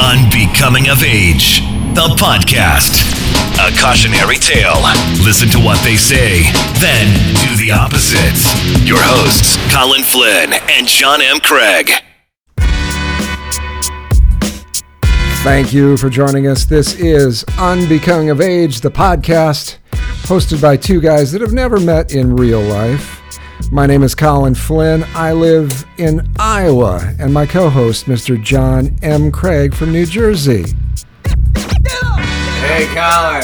Unbecoming of Age, the podcast. A cautionary tale. Listen to what they say, then do the opposite. Your hosts, Colin Flynn and John M. Craig. Thank you for joining us. This is Unbecoming of Age, the podcast, hosted by two guys that have never met in real life. My name is Colin Flynn. I live in Iowa, and my co host, Mr. John M. Craig from New Jersey. Hey, Colin.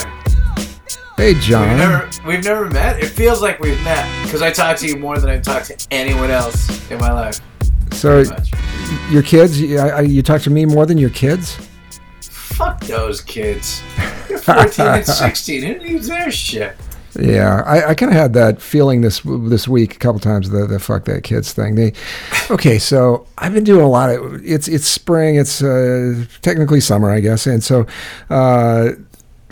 Hey, We've John. never, we've never met. It feels like we've met because I talk to you more than I talk to anyone else in my life. So, your kids, you, I- you talk to me more than your kids? Fuck those kids. They're 14 and 16. Who needs their shit? Yeah, I, I kind of had that feeling this this week a couple times the the fuck that kids thing. They, okay, so I've been doing a lot of it's it's spring, it's uh, technically summer, I guess, and so uh,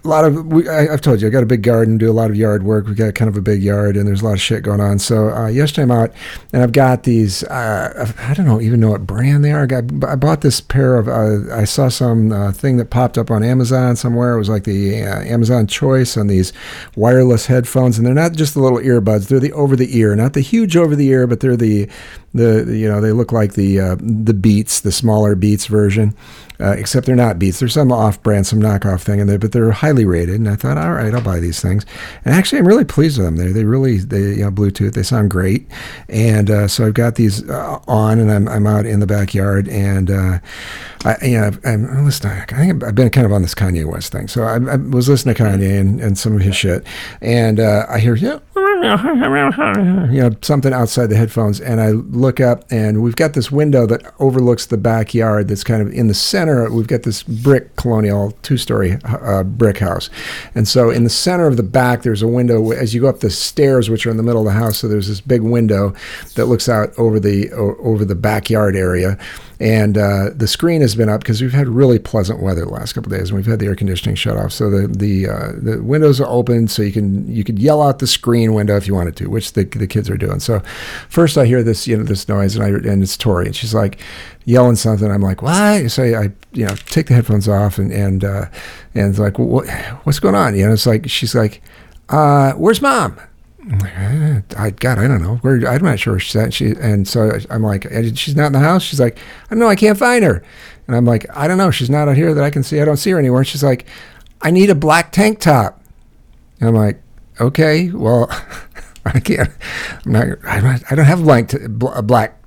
a lot of we, I, I've told you I got a big garden, do a lot of yard work. We got kind of a big yard, and there's a lot of shit going on. So uh, yesterday I'm out, and I've got these. Uh, I don't know even know what brand they are. I, got, I bought this pair of. Uh, I saw some uh, thing that popped up on Amazon somewhere. It was like the uh, Amazon Choice on these wireless headphones, and they're not just the little earbuds. They're the over the ear, not the huge over the ear, but they're the the you know they look like the uh, the Beats, the smaller Beats version. Uh, except they're not Beats. There's some off-brand, some knockoff thing in there, but they're highly rated. And I thought, all right, I'll buy these things. And actually, I'm really pleased with them. They they really they you know Bluetooth. They sound great. And uh, so I've got these uh, on, and I'm I'm out in the backyard, and uh, I you know I'm, listening. I think I've been kind of on this Kanye West thing. So I, I was listening to Kanye and, and some of his shit, and uh, I hear yeah you know something outside the headphones and i look up and we've got this window that overlooks the backyard that's kind of in the center we've got this brick colonial two-story uh, brick house and so in the center of the back there's a window as you go up the stairs which are in the middle of the house so there's this big window that looks out over the over the backyard area and uh, the screen has been up because we've had really pleasant weather the last couple days, and we've had the air conditioning shut off. So the the uh, the windows are open, so you can you could yell out the screen window if you wanted to, which the the kids are doing. So first I hear this you know this noise, and I and it's Tori, and she's like yelling something. I'm like, what? So I you know take the headphones off, and and uh, and like, what what's going on? You know, it's like she's like, uh, where's mom? Eh, I God, I don't know. Where I'm not sure she's at. She and so I'm like, "Eh, she's not in the house. She's like, I don't know. I can't find her. And I'm like, I don't know. She's not out here that I can see. I don't see her anywhere. And she's like, I need a black tank top. And I'm like, okay, well, I can't. I'm not. I'm not I don't have a blank t- bl- a black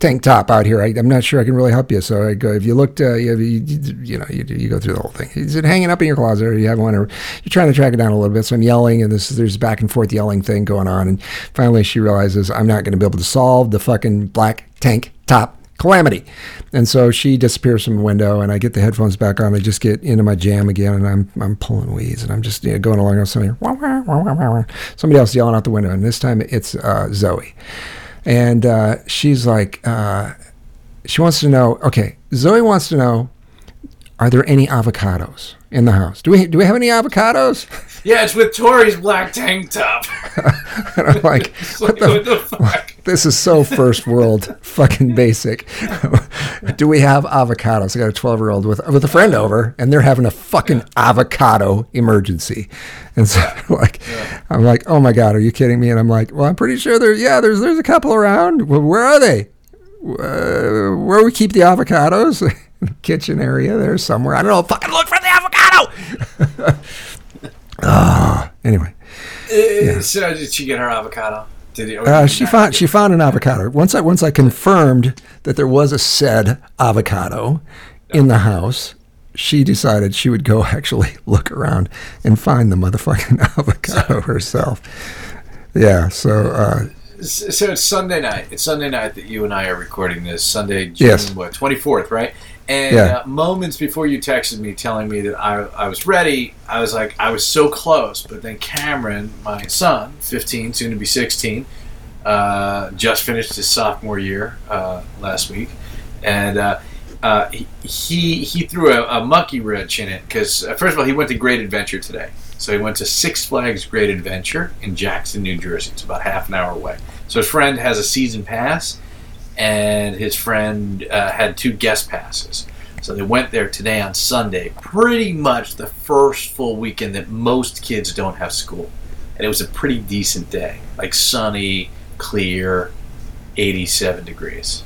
tank top out here. I, I'm not sure I can really help you. So I go, if you looked, uh, you, you, you know, you, you go through the whole thing. Is it hanging up in your closet or you have one or you're trying to track it down a little bit. So I'm yelling and this there's back and forth yelling thing going on. And finally she realizes I'm not going to be able to solve the fucking black tank top calamity. And so she disappears from the window and I get the headphones back on. I just get into my jam again and I'm, I'm pulling weeds and I'm just you know, going along with somebody, somebody else yelling out the window. And this time it's uh, Zoe. And uh, she's like, uh, she wants to know. Okay, Zoe wants to know: Are there any avocados in the house? Do we do we have any avocados? Yeah, it's with Tori's black tank top. And I'm like, what like, the? what the fuck? This is so first world, fucking basic. do we have avocados? I got a 12 year old with with a friend over, and they're having a fucking avocado emergency. And so, like, I'm like, oh my god, are you kidding me? And I'm like, well, I'm pretty sure there. Yeah, there's there's a couple around. Well, where are they? Uh, where we keep the avocados? Kitchen area there somewhere. I don't know. Fucking look for the avocado. Ah, anyway. Uh, So did she get her avocado? Did or Uh, she found she found an avocado. Once I once I confirmed that there was a said avocado in the house, she decided she would go actually look around and find the motherfucking avocado herself. Yeah, so uh, So it's Sunday night. It's Sunday night that you and I are recording this. Sunday, June Yes. what twenty fourth, right? And Yeah. uh, moments before you texted me telling me that I, I was ready, I was like, I was so close. But then Cameron, my son, fifteen, soon to be sixteen, uh, just finished his sophomore year uh, last week, and uh, uh, he, he he threw a, a monkey wrench in it because uh, first of all he went to Great Adventure today. So he went to Six Flags Great Adventure in Jackson, New Jersey. It's about half an hour away. So his friend has a season pass, and his friend uh, had two guest passes. So they went there today on Sunday, pretty much the first full weekend that most kids don't have school. And it was a pretty decent day, like sunny, clear, 87 degrees.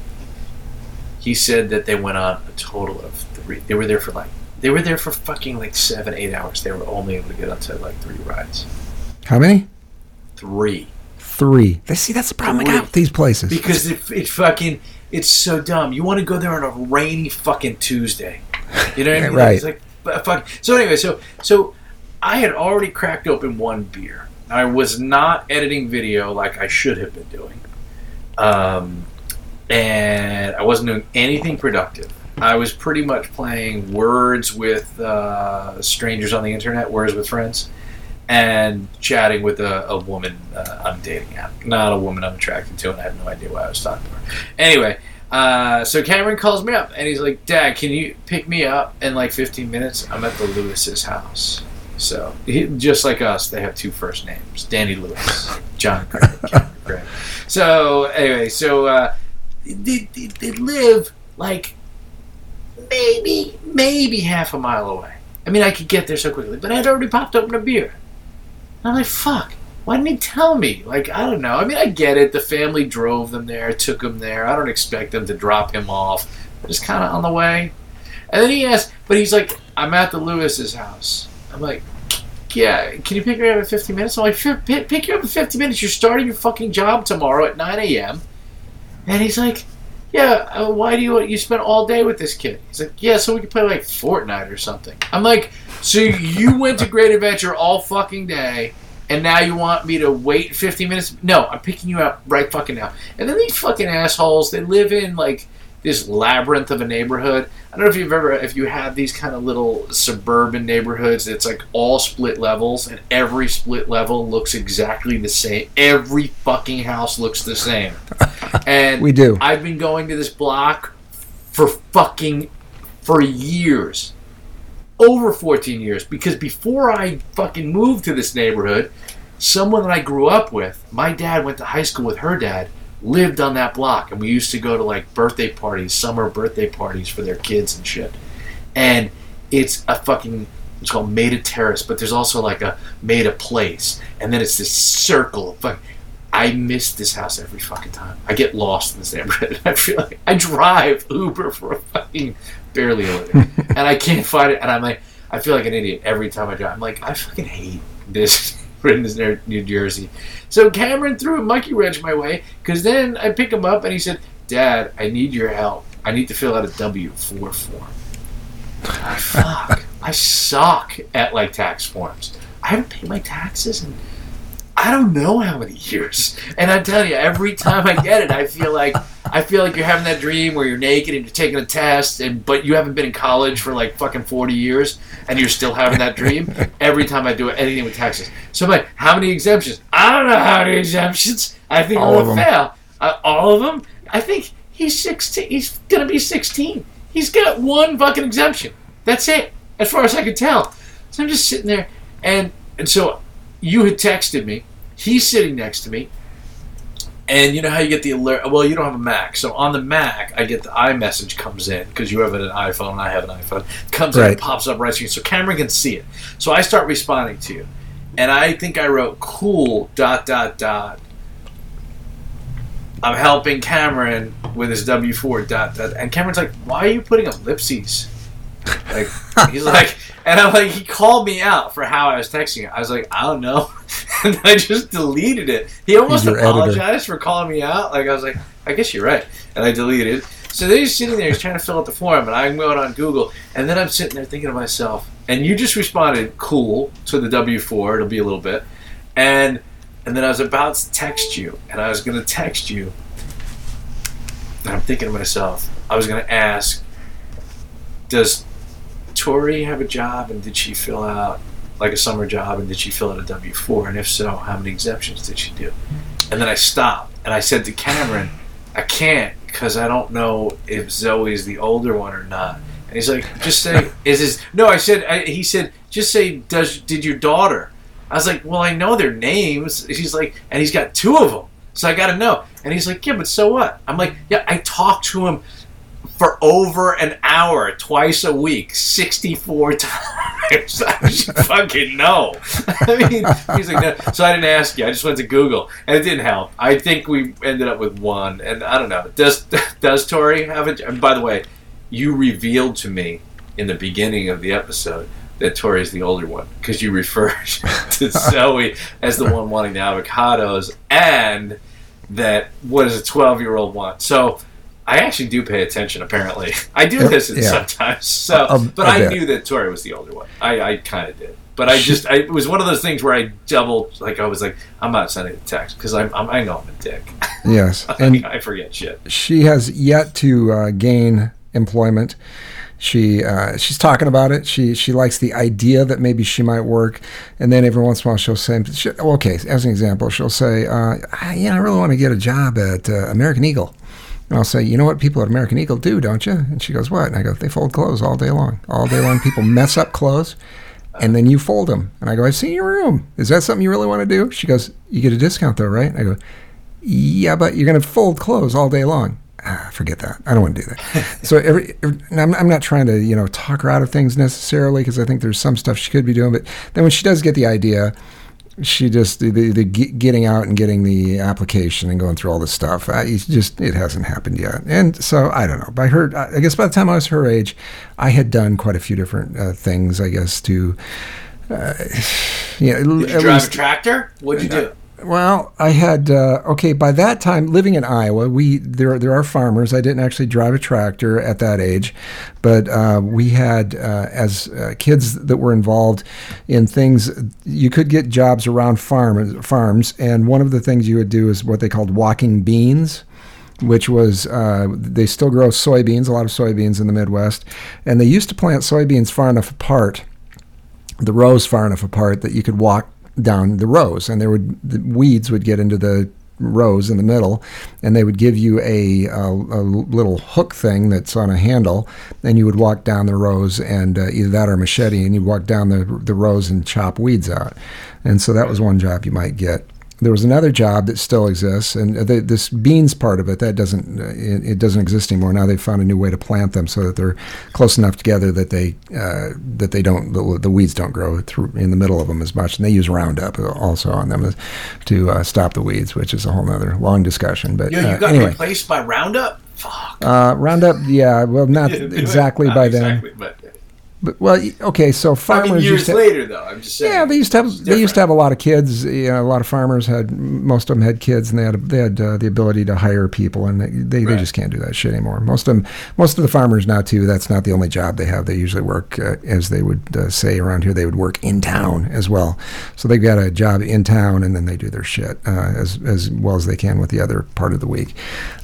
He said that they went on a total of three. They were there for like, they were there for fucking like seven, eight hours. They were only able to get onto like three rides. How many? Three. Three. They see that's the problem I got with these places. Because it, it fucking it's so dumb. You want to go there on a rainy fucking Tuesday. You know what I mean? Right. It's like but fuck. So anyway, so so I had already cracked open one beer. I was not editing video like I should have been doing, um, and I wasn't doing anything productive. I was pretty much playing words with uh, strangers on the internet, words with friends, and chatting with a, a woman uh, I'm dating app. Not a woman I'm attracted to, and I have no idea why I was talking to her. Anyway, uh, so Cameron calls me up, and he's like, "Dad, can you pick me up in like 15 minutes? I'm at the Lewis's house." So he, just like us, they have two first names: Danny Lewis, John. So anyway, so uh, they, they, they live like maybe maybe half a mile away. I mean, I could get there so quickly, but I'd already popped open a beer. And I'm like, fuck. Why didn't he tell me? Like, I don't know. I mean, I get it. The family drove them there, took them there. I don't expect them to drop him off. It's kind of on the way. And then he asked, but he's like, I'm at the Lewis's house. I'm like, yeah, can you pick me up in 15 minutes? I'm like, "Fi- pick, pick you up in 15 minutes. You're starting your fucking job tomorrow at 9 a.m. And he's like, yeah, uh, why do you you spend all day with this kid? He's like, yeah, so we can play like Fortnite or something. I'm like, so you went to Great Adventure all fucking day, and now you want me to wait 15 minutes? No, I'm picking you up right fucking now. And then these fucking assholes, they live in like this labyrinth of a neighborhood. I don't know if you've ever, if you have these kind of little suburban neighborhoods, it's like all split levels, and every split level looks exactly the same. Every fucking house looks the same. And We do. I've been going to this block for fucking for years. Over 14 years because before I fucking moved to this neighborhood, someone that I grew up with, my dad went to high school with her dad, lived on that block and we used to go to like birthday parties, summer birthday parties for their kids and shit. And it's a fucking it's called Maida Terrace, but there's also like a Maida Place, and then it's this circle of fuck. I miss this house every fucking time. I get lost in this neighborhood. I feel like I drive Uber for a fucking barely a living, and I can't find it. And I'm like, I feel like an idiot every time I drive. I'm like, I fucking hate this. We're in this New Jersey. So Cameron threw a monkey wrench my way because then I pick him up and he said, "Dad, I need your help. I need to fill out a W four form." I fuck. I suck at like tax forms. I haven't paid my taxes in I don't know how many years. And I tell you, every time I get it, I feel like I feel like you're having that dream where you're naked and you're taking a test, and but you haven't been in college for like fucking forty years, and you're still having that dream. Every time I do anything with taxes, so I'm like, how many exemptions? I don't know how many exemptions. I think All I'm of gonna them. fail. Uh, all of them. I think he's sixteen. He's gonna be sixteen. He's got one fucking exemption. That's it, as far as I can tell. So I'm just sitting there, and and so you had texted me. He's sitting next to me. And you know how you get the alert? Well, you don't have a Mac. So on the Mac, I get the iMessage comes in because you have an iPhone and I have an iPhone. Comes in, Right. and pops up right you. So Cameron can see it. So I start responding to you. And I think I wrote cool dot dot dot. I'm helping Cameron with his W four dot dot. And Cameron's like, why are you putting ellipses? Like he's like, and I'm like, he called me out for how I was texting it. I was like, I don't know, and I just deleted it. He almost your editor. apologized for calling me out. Like I was like, I guess you're right, and I deleted. it. So then he's sitting there, he's trying to fill out the form, and I'm going on Google, and then I'm sitting there thinking to myself, and you just responded, "Cool" to the W four. It'll be a little bit, and and then I was about to text you, and I was going to text you, and I'm thinking to myself, I was going to ask, does Tori have a job, and did she fill out like a summer job, and did she fill out a W four, and if so, how many exemptions did she do? And then I stopped, and I said to Cameron, I can't because I don't know if Zoe's the older one or not. And he's like, just say, is his no? I said, I, he said, just say, does did your daughter? I was like, well, I know their names. He's like, and he's got two of them, so I got to know. And he's like, yeah, but so what? I'm like, yeah, I talked to him for over an hour twice a week, 64 times. I should fucking know. I mean, he's like, no. so I didn't ask you. I just went to Google, and it didn't help. I think we ended up with one, and I don't know. Does does Tori have it? And by the way, you revealed to me in the beginning of the episode that Tori is the older one because you referred to Zoe as the one wanting the avocados, and that what does a 12 year old want? So I actually do pay attention. Apparently, I do listen yeah. sometimes. So, A- a- but a I bit. knew that Tori was the older one. I, I kind of did. But I just, I, it was one of those things where I doubled, like I was like, I'm not sending a text because I'm, I'm, I know I'm a dick. Yes, and I forget shit. she has yet to uh, gain employment. She uh, she's talking about it. She she likes the idea that maybe she might work, and then every once in a while she'll say, she, okay, as an example, she'll say, uh, I, yeah, I really want to get a job at uh, American Eagle. And I'll say, you know what people at American Eagle do, don't you? And she goes, what? And I go, they fold clothes all day long. All day long, people mess up clothes, and then you fold them. And I go, I've seen your room. Is that something you really want to do? She goes, you get a discount though, right? And I go, yeah, but you're going to fold clothes all day long. Ah, forget that. I don't want to do that. so every, every I'm, I'm not trying to you know talk her out of things necessarily because I think there's some stuff she could be doing. But then when she does get the idea, she just the, the, the getting out and getting the application and going through all this stuff. I, it's just it hasn't happened yet. And so I don't know. By her, I guess by the time I was her age, I had done quite a few different uh, things. I guess to. Uh, yeah, Did you drive a tractor? What'd you do? Well, I had uh, okay. By that time, living in Iowa, we there there are farmers. I didn't actually drive a tractor at that age, but uh, we had uh, as uh, kids that were involved in things. You could get jobs around farm farms, and one of the things you would do is what they called walking beans which was uh, they still grow soybeans, a lot of soybeans in the Midwest, and they used to plant soybeans far enough apart, the rows far enough apart that you could walk down the rows, and there would the weeds would get into the rows in the middle, and they would give you a, a, a little hook thing that's on a handle, and you would walk down the rows, and uh, either that or a machete, and you'd walk down the the rows and chop weeds out, and so that was one job you might get. There was another job that still exists, and the, this beans part of it that doesn't uh, it, it doesn't exist anymore. Now they've found a new way to plant them so that they're close enough together that they uh, that they don't the, the weeds don't grow through in the middle of them as much. And they use Roundup also on them to uh, stop the weeds, which is a whole other long discussion. But yeah, you uh, got anyway, replaced by Roundup? Fuck. uh, Roundup, yeah, well, not exactly Not by then, exactly, but but well, okay. So I farmers mean, used years to, later, though. I'm just saying. Yeah, they used to have they used to have a lot of kids. You know, a lot of farmers had most of them had kids, and they had they had uh, the ability to hire people, and they they, they just can't do that shit anymore. Most of them, most of the farmers now too. That's not the only job they have. They usually work, uh, as they would uh, say around here, they would work in town as well. So they've got a job in town, and then they do their shit uh, as as well as they can with the other part of the week.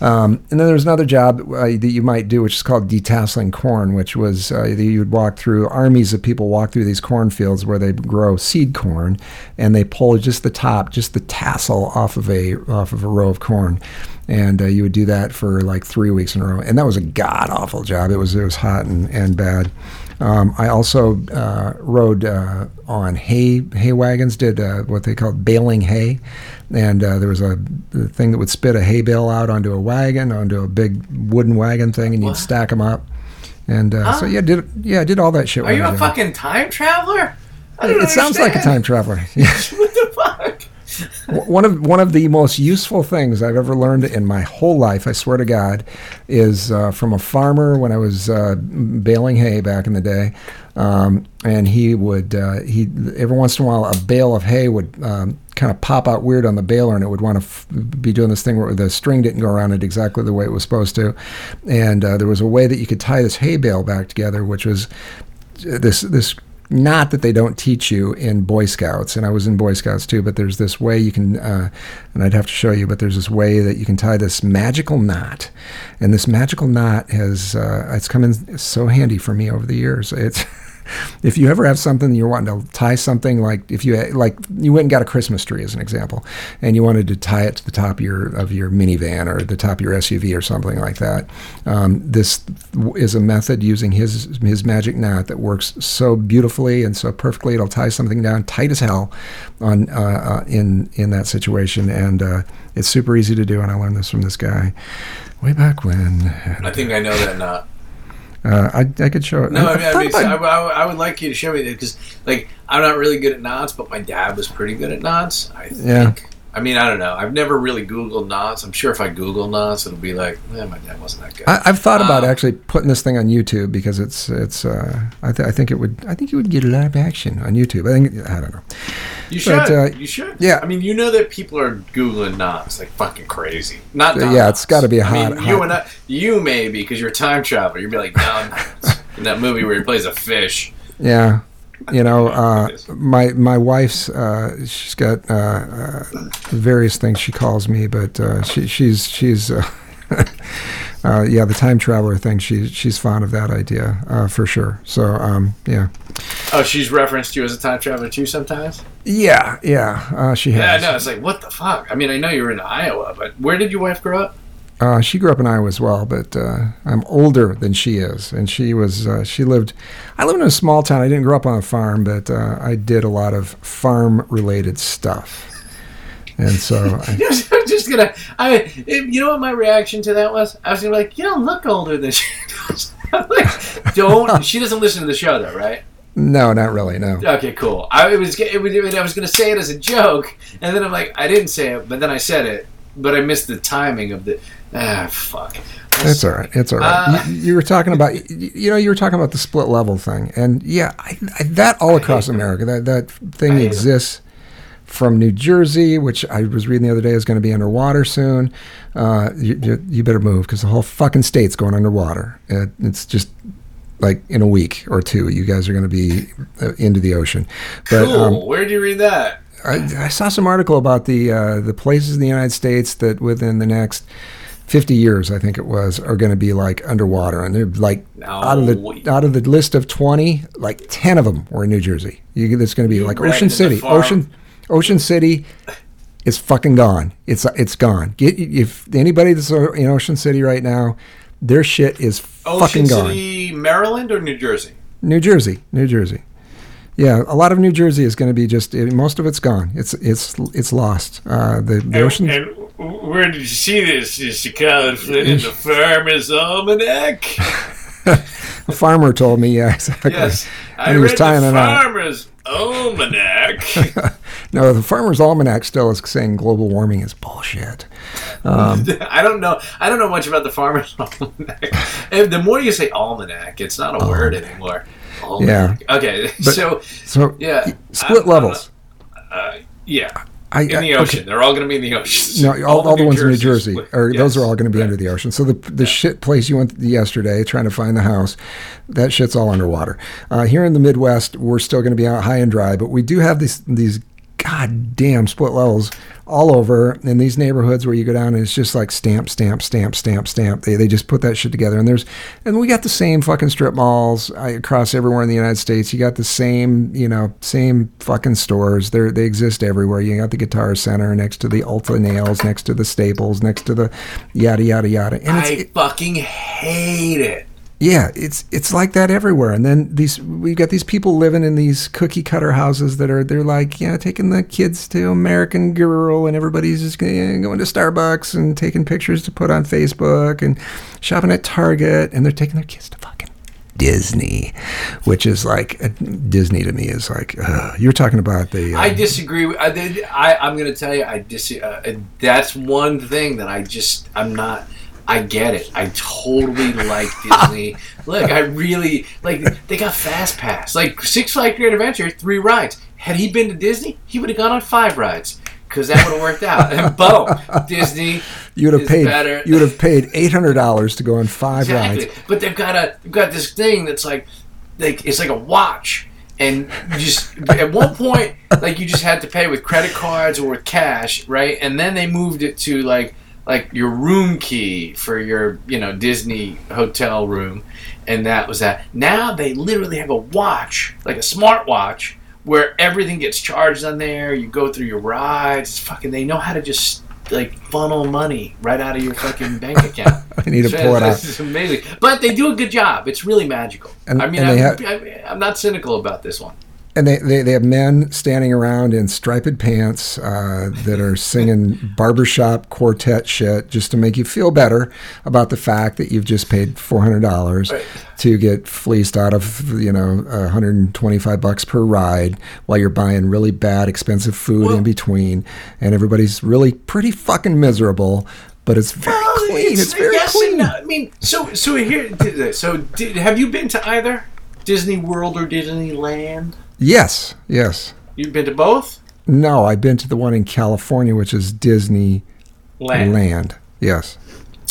Um, and then there's another job uh, that you might do, which is called detasseling corn, which was uh, that you would walk through armies of people walk through these cornfields where they grow seed corn, and they pull just the top, just the tassel off of a off of a row of corn, and uh, you would do that for like three weeks in a row, and that was a god awful job. It was it was hot and and bad. Um, I also uh, rode uh, on hay hay wagons, did uh, what they called baling hay, and uh, there was a, a thing that would spit a hay bale out onto a wagon, onto a big wooden wagon thing, and you'd What? stack them up. And uh, so yeah, did yeah, I did all that shit. Are you a fucking time traveler? It sounds like a time traveler. What the fuck? one of one of the most useful things I've ever learned in my whole life, I swear to God, is uh, from a farmer when I was uh, baling hay back in the day, um, and he would uh, he every once in a while a bale of hay would. Um, kind of pop out weird on the baler and it would want to f- be doing this thing where the string didn't go around it exactly the way it was supposed to and uh, there was a way that you could tie this hay bale back together which was this this not that they don't teach you in Boy Scouts, and I was in Boy Scouts too, but there's this way you can, uh, and I'd have to show you, but there's this way that you can tie this magical knot, and this magical knot has uh, it's come in so handy for me over the years. It's if you ever have something you're wanting to tie something like if you like you went and got a Christmas tree as an example, and you wanted to tie it to the top of your of your minivan or the top of your SUV or something like that, um, this is a method using his his magic knot that works so beautifully and so perfectly. It'll tie something down tight as hell on uh, uh, in in that situation, and uh, it's super easy to do. And I learned this from this guy way back when. I think I know that knot. Uh, I, I could show it. No, I mean, I, mean, I, I would like you to show me that because, like, I'm not really good at knots, but my dad was pretty good at knots. I think. Yeah. I mean, I don't know. I've never really Googled knots. I'm sure if I Google knots, it'll be like, eh, my dad wasn't that good. I, I've thought about Um, actually putting this thing on YouTube because it's it's. Uh, I, th- I think it would. I think it would get a lot of action on YouTube. I think I don't know. you should. but, uh, you should. yeah. I mean, you know that people are googling knots like fucking crazy. Not Don yeah, it's gotta be a I mean, hot- you hot- and I, you maybe because you're a time traveler. You'd be like Don in that movie where he plays a fish. Yeah, you know, uh, my my wife's uh, she's got uh, uh, various things she calls me, but uh, she, she's she's. Uh, Uh, yeah, the time traveler thing. She's she's fond of that idea uh, for sure. So um, yeah, Oh, she's referenced you as a time traveler too sometimes. yeah, yeah. Uh, she has Yeah, I know. It's like, what the fuck? I mean, I know you were in Iowa, but where did your wife grow up? Uh, she grew up in Iowa as well, but uh, I'm older than she is, and she was uh, she lived. I lived in a small town. I didn't grow up on a farm, but uh, I did a lot of farm related stuff, and so I, I'm just gonna. I, you know what my reaction to that was? I was gonna be like, you don't look older than she does. Like, don't. She doesn't listen to the show though, right? no, not really. No. Okay, cool. I it was. It was. I was gonna say it as a joke, and then I'm like, I didn't say it, but then I said it, but I missed the timing of the. Ah, fuck. It's all right. It's all right. Uh, you, you were talking about, you, know, you were talking about the split level thing, and yeah, I, I, that all across America, that that thing I hate it. exists from New Jersey, which I was reading the other day is going to be underwater soon. Uh, you, you, you better move because the whole fucking state's going underwater. It, it's just like in a week or two, you guys are going to be uh, into the ocean. But Cool. um, Where did you read that? I, I saw some article about the uh, the places in the United States that within the next 50 years, I think it was, are going to be like underwater, and they're like No. out of the out of the list of 20, like 10 of them were in New Jersey. You, it's going to be You like Ocean City. Ocean Ocean City is fucking gone. It's it's gone. Get if anybody that's in Ocean City right now, their shit is Ocean fucking gone. Ocean City, Maryland, or New Jersey? New Jersey, New Jersey. Yeah, a lot of New Jersey is going to be just most of it's gone. It's it's it's lost. Uh, the the ocean. And where did you see this? Mr. Colin Flynn in the Farmer's Almanac? A farmer told me. Yeah, exactly. Yes, And I he was read tying the. Farmer's Almanac. No, the Farmer's Almanac still is saying global warming is bullshit. Um, I don't know. I don't know much about the Farmer's Almanac. And the more you say almanac, it's not a word anymore. Almanac. Okay, But- so so yeah, split I- I levels. uh, yeah, I, in the ocean. okay. They're all going to be in the ocean. No, all, all, the ones in New Jersey, split. or those are all going to be Right. under the ocean. So the the shit place you went yesterday trying to find the house, that shit's all underwater. Uh, here in the Midwest, we're still going to be out high and dry, but we do have these these goddamn split levels all over in these neighborhoods where you go down and it's just like stamp, stamp, stamp, stamp, stamp. They, they just put that shit together. And there's and we got the same fucking strip malls uh, across everywhere in the United States. You got the same, you know, same fucking stores. They they exist everywhere. You got the Guitar Center next to the Ulta Nails, next to the Staples, next to the yada yada yada. And I fucking hate it. Yeah, it's it's like that everywhere. And then these we've got these people living in these cookie cutter houses that are they're like, you know, taking the kids to American Girl and everybody's just going to Starbucks and taking pictures to put on Facebook and shopping at Target and they're taking their kids to fucking Disney, which is like uh, Disney to me is like uh, you're talking about the uh, I disagree. With, I, I I'm going to tell you, I dis. Uh, that's one thing that I just I'm not. I get it. I totally like Disney. Look, I really like. They got Fast Pass, like Six Flags Great Adventure, three rides. Had he been to Disney, he would have gone on five rides because that would have worked out. And boom, Disney. you would have paid better. you would have paid eight hundred dollars to go on five Exactly. rides. But they've got a they've got this thing that's like like it's like a watch. And you just at one point, like you just had to pay with credit cards or with cash, right? And then they moved it to like like your room key for your you know Disney hotel room, and that was that. Now they literally have a watch, like a smart watch, where everything gets charged on there. You go through your rides. Fucking. They know how to just like funnel money right out of your fucking bank account. I need to It's- pull it out. It's amazing, but they do a good job. It's really magical. And- I mean, I'm, ha- I, I'm not cynical about this one. And they, they, they have men standing around in striped pants uh, that are singing barbershop quartet shit just to make you feel better about the fact that you've just paid $400 Right. to get fleeced out of, you know, 125 bucks per ride while you're buying really bad, expensive food Well- in between. And everybody's really pretty fucking miserable, but it's very Well, clean. It's, very yes clean. And no. I mean, so so here. So did, have you been to either Disney World or Disneyland? Yes, yes. You've been to both. No, I've been to the one in California, which is Disney Land. Land. Yes.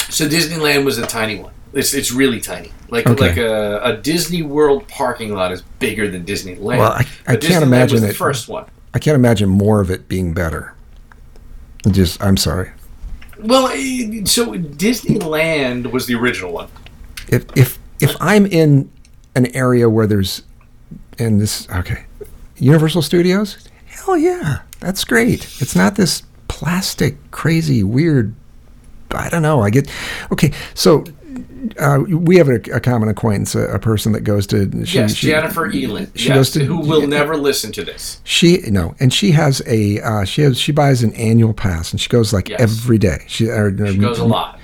So Disneyland was a tiny one. It's, it's really tiny. Like Okay. like a, a Disney World parking lot is bigger than Disneyland. Well, I- I can't Disneyland imagine was the it- first one. I can't imagine more of it being better. Just, I'm sorry. Well, eh, so Disneyland was the original one. If if if I'm in an area where there's, and this okay, Universal Studios, hell yeah, that's great. It's not this plastic, crazy, weird. I don't know. I get okay. So uh, we have a, a common acquaintance, a, a person that goes to. She, yes, she- Jennifer Elin. she yes, goes to- who will never listen to this. She no, and she has a uh, she has she buys an annual pass, and she goes like Yes. every day. She, or, She goes a lot.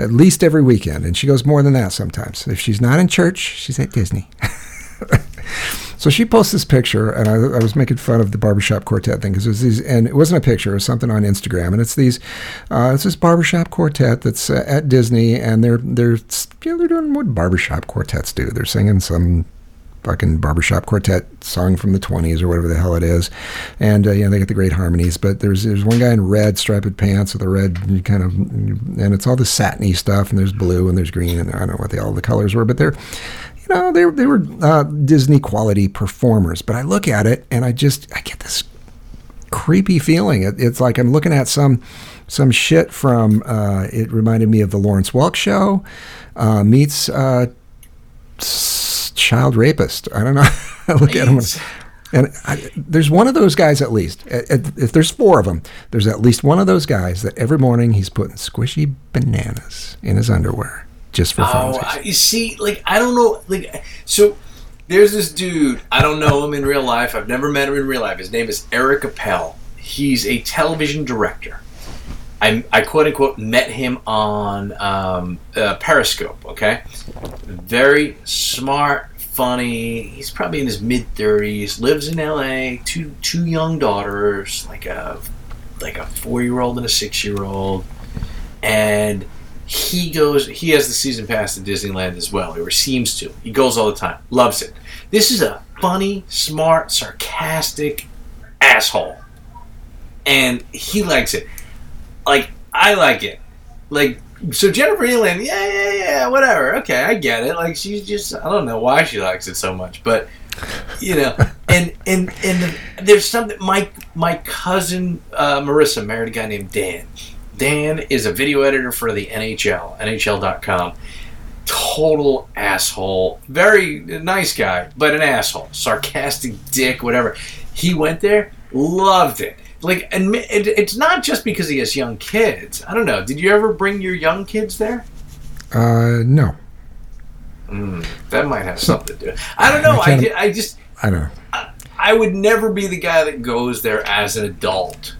at least every weekend, and she goes more than that sometimes. If she's not in church, she's at Disney. so she posts this picture, and I, I was making fun of the barbershop quartet thing because it was these, and it wasn't a picture, it was something on Instagram, and it's these, uh, it's this barbershop quartet that's uh, at Disney, and they're they're you know, they're doing what barbershop quartets do. They're singing some fucking barbershop quartet song from the 20s or whatever the hell it is. And, uh, you know, they get the great harmonies. But there's there's one guy in red striped pants with a red kind of, and it's all the satiny stuff. And there's blue and there's green. And I don't know what the, all the colors were, but they're, you know, they, they were uh, Disney quality performers. But I look at it and I just, I get this creepy feeling. It, it's like I'm looking at some some shit from. Uh, it reminded me of the Lawrence Welk show uh, meets uh, child rapist. I don't know. I look at him. It's- And I, there's one of those guys at least. If there's four of them, there's at least one of those guys that every morning he's putting squishy bananas in his underwear just for fun. Oh, I, you see, like I don't know, like so. There's this dude. I don't know him in real life. I've never met him in real life. His name is Eric Appel. He's a television director. I, I quote unquote met him on um, uh, Periscope. Okay, very smart, funny. He's probably in his mid thirties. Lives in L.A. Two two young daughters, like a like a four year old and a six year old, and he goes he has the season pass to disneyland as well. Or seems to. He goes all the time. Loves it. This is a funny smart sarcastic asshole. And he likes it. Like i like it. Like so jennifer Eland, yeah yeah yeah whatever. Okay i get it. Like she's just i don't know why she likes it so much but you know and and and there's something my my cousin uh, marissa married a guy named dan Dan is a video editor for the NHL, NHL.com. Total asshole. Very nice guy, but an asshole. Sarcastic dick, whatever. He went there, loved it. Like, and it's not just because he has young kids. I don't know. Did you ever bring your young kids there? Uh, no, Mm, that might have something to do. I don't know. I I, I just I don't know. I would never be the guy that goes there as an adult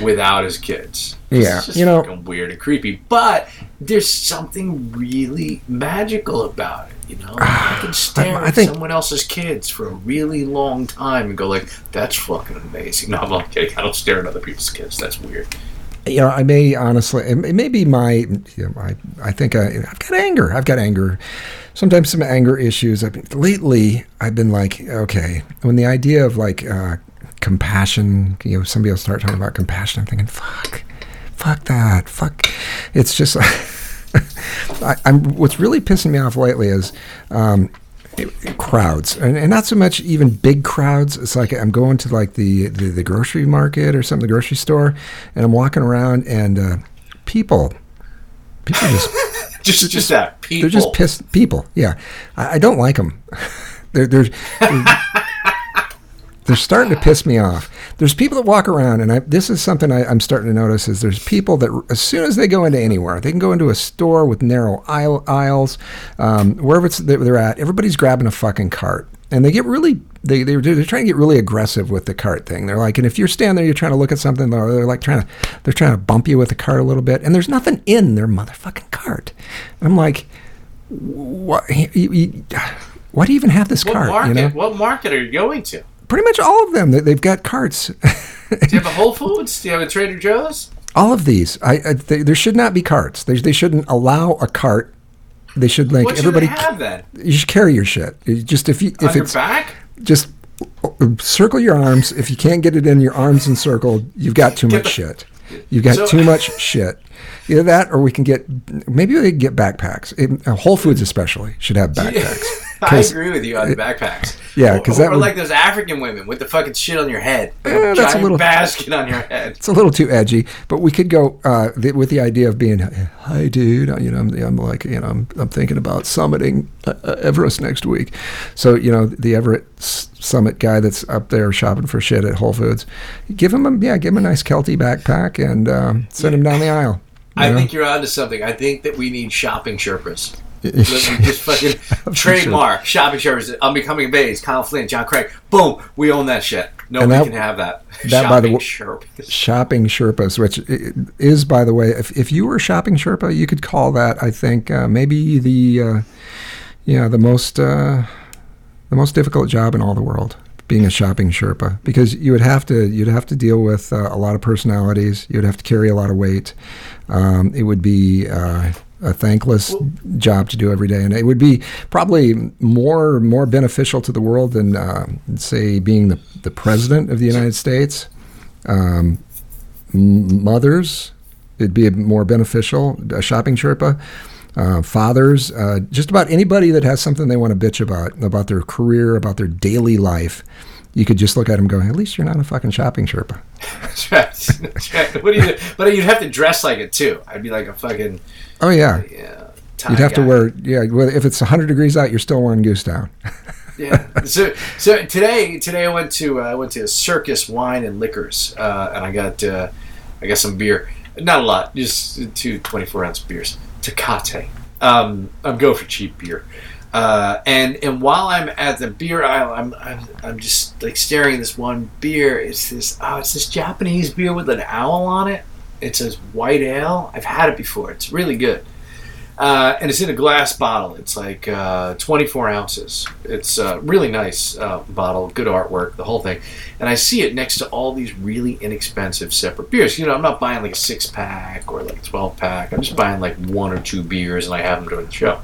without his kids. Yeah, you know- weird and creepy. But there's something really magical about it. You know, I can stare I at think- someone else's kids for a really long time and go like, "That's fucking amazing." No, I'm not kidding. I don't stare at other people's kids. That's weird. you know, I may honestly, it may be my, you know, I, I think I, I've got anger. I've got anger. Sometimes some anger issues. I've been, lately, I've been like, okay, when the idea of like uh, compassion, you know, somebody will start talking about compassion. I'm thinking, fuck, fuck that, fuck. It's just, I, I'm. What's really pissing me off lately is. Um, crowds and, and not so much even big crowds it's like i'm going to like the, the, the grocery market or something the grocery store and i'm walking around and uh, people people just just just that people. They're just pissed people. Yeah, I, I don't like them. they're, they're, they're they're starting to piss me off. There's people that walk around, and I, this is something I, am starting to notice: is there's people that as soon as they go into anywhere, they can go into a store with narrow aisle, aisles, um, wherever it's they're at. Everybody's grabbing a fucking cart, and they get really they they're, they're trying to get really aggressive with the cart thing. They're like, and if you're standing there, you're trying to look at something, they're, they're like trying to they're trying to bump you with the cart a little bit, and there's nothing in their motherfucking cart. And I'm like, what? You, you, why do you even have this what cart? Market, you know? What market are you going to? Pretty much all of them. They've got carts. Do you have a Whole Foods? Do you have a Trader Joe's? All of these. I, I they, there should not be carts. They, they shouldn't allow a cart. They should like what should everybody. Have then? You should carry your shit. You just if you if On it's back. just uh, circle your arms. If you can't get it in your arms encircled, you've got too much shit. You've got So- too much shit. Either that, or we can get maybe we can get backpacks. It, uh, Whole Foods especially should have backpacks. I agree with you on the backpacks. Yeah, Or- 'cause or, that would- like those African women with the fucking shit on your head, like Eh, a that's a little- basket on your head. It's a little too edgy, but we could go uh, th- with the idea of being, "Hi, dude. You know, I'm, I'm like, you know, I'm, I'm thinking about summiting uh, uh, Everest next week." So, you know, the Everest summit guy that's up there shopping for shit at Whole Foods, give him a yeah, give him a nice Kelty backpack and um, send him down the aisle. I know? think you're onto something. I think that we need shopping Sherpas. Just fucking trademark shopping Sherpas. I'm becoming a base. Kyle Flynn, John Craig. Boom. We own that shit. Nobody that- can have that. that, by the shopping Sherpas. shopping Sherpas, which is, by the way, if, if you were a shopping Sherpa, you could call that, I think, uh, maybe the, uh, yeah, the most, uh, the most difficult job in all the world, being a shopping Sherpa, because you would have to, you'd have to deal with uh, a lot of personalities. You'd have to carry a lot of weight. Um, it would be uh, a thankless job to do every day, and it would be probably more more beneficial to the world than, uh, say, being the the president of the United States um, mothers, it'd be more beneficial. A shopping Sherpa, uh, fathers, uh, just about anybody that has something they want to bitch about, about their career, about their daily life. You could just look at him going, at least you're not a fucking shopping Sherpa. That's right. That's right. What do you? But you'd have to dress like it too. I'd be like a fucking Oh, yeah. yeah. You'd have to wear, yeah, if it's 100 degrees out, you're still wearing goose down. yeah. So so today today I went to uh, I went to Circus Wine and Liquors uh, and I got uh, I got some beer. Not a lot, just two 24 ounce beers. Tecate. Um, I'm going for cheap beer. Uh, and and while I'm at the beer aisle, I'm, I'm I'm just like staring at this one beer. It's this oh, it's this Japanese beer with an owl on it. It says white ale. I've had it before. It's really good. Uh, and it's in a glass bottle. It's like uh, 24 ounces. It's a really nice uh, bottle, good artwork, the whole thing. And I see it next to all these really inexpensive separate beers. You know, I'm not buying like a six pack or like a 12 pack. I'm just buying like one or two beers and I have them during the show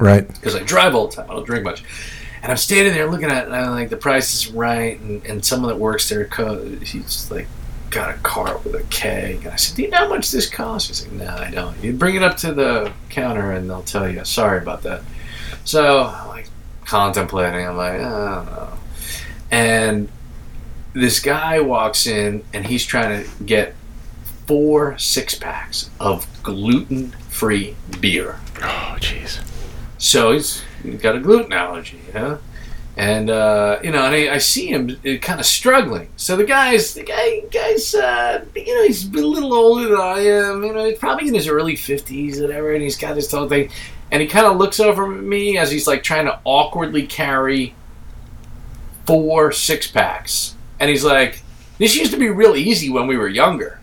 right. because I drive all the time. I don't drink much. And I'm standing there looking at it, and I'm like, the price is right. And, and someone that works there, co- he's like, got a cart with a keg. And I said, Do you know how much this costs? He's like, No, I don't. You bring it up to the counter, and they'll tell you. Sorry about that. So I'm like contemplating. I'm like, I don't know. And this guy walks in, and he's trying to get four six packs of gluten free beer. Oh, jeez. So he's, got a gluten allergy, you know? And, uh, you know, and I, I see him kind of struggling. So the guy's, the guy, guy's, uh, you know, he's a little older than I am. You know, he's probably in his early 50s, whatever, and he's got this whole thing. And he kind of looks over at me as he's, like, trying to awkwardly carry four six packs. And he's like, this used to be real easy when we were younger.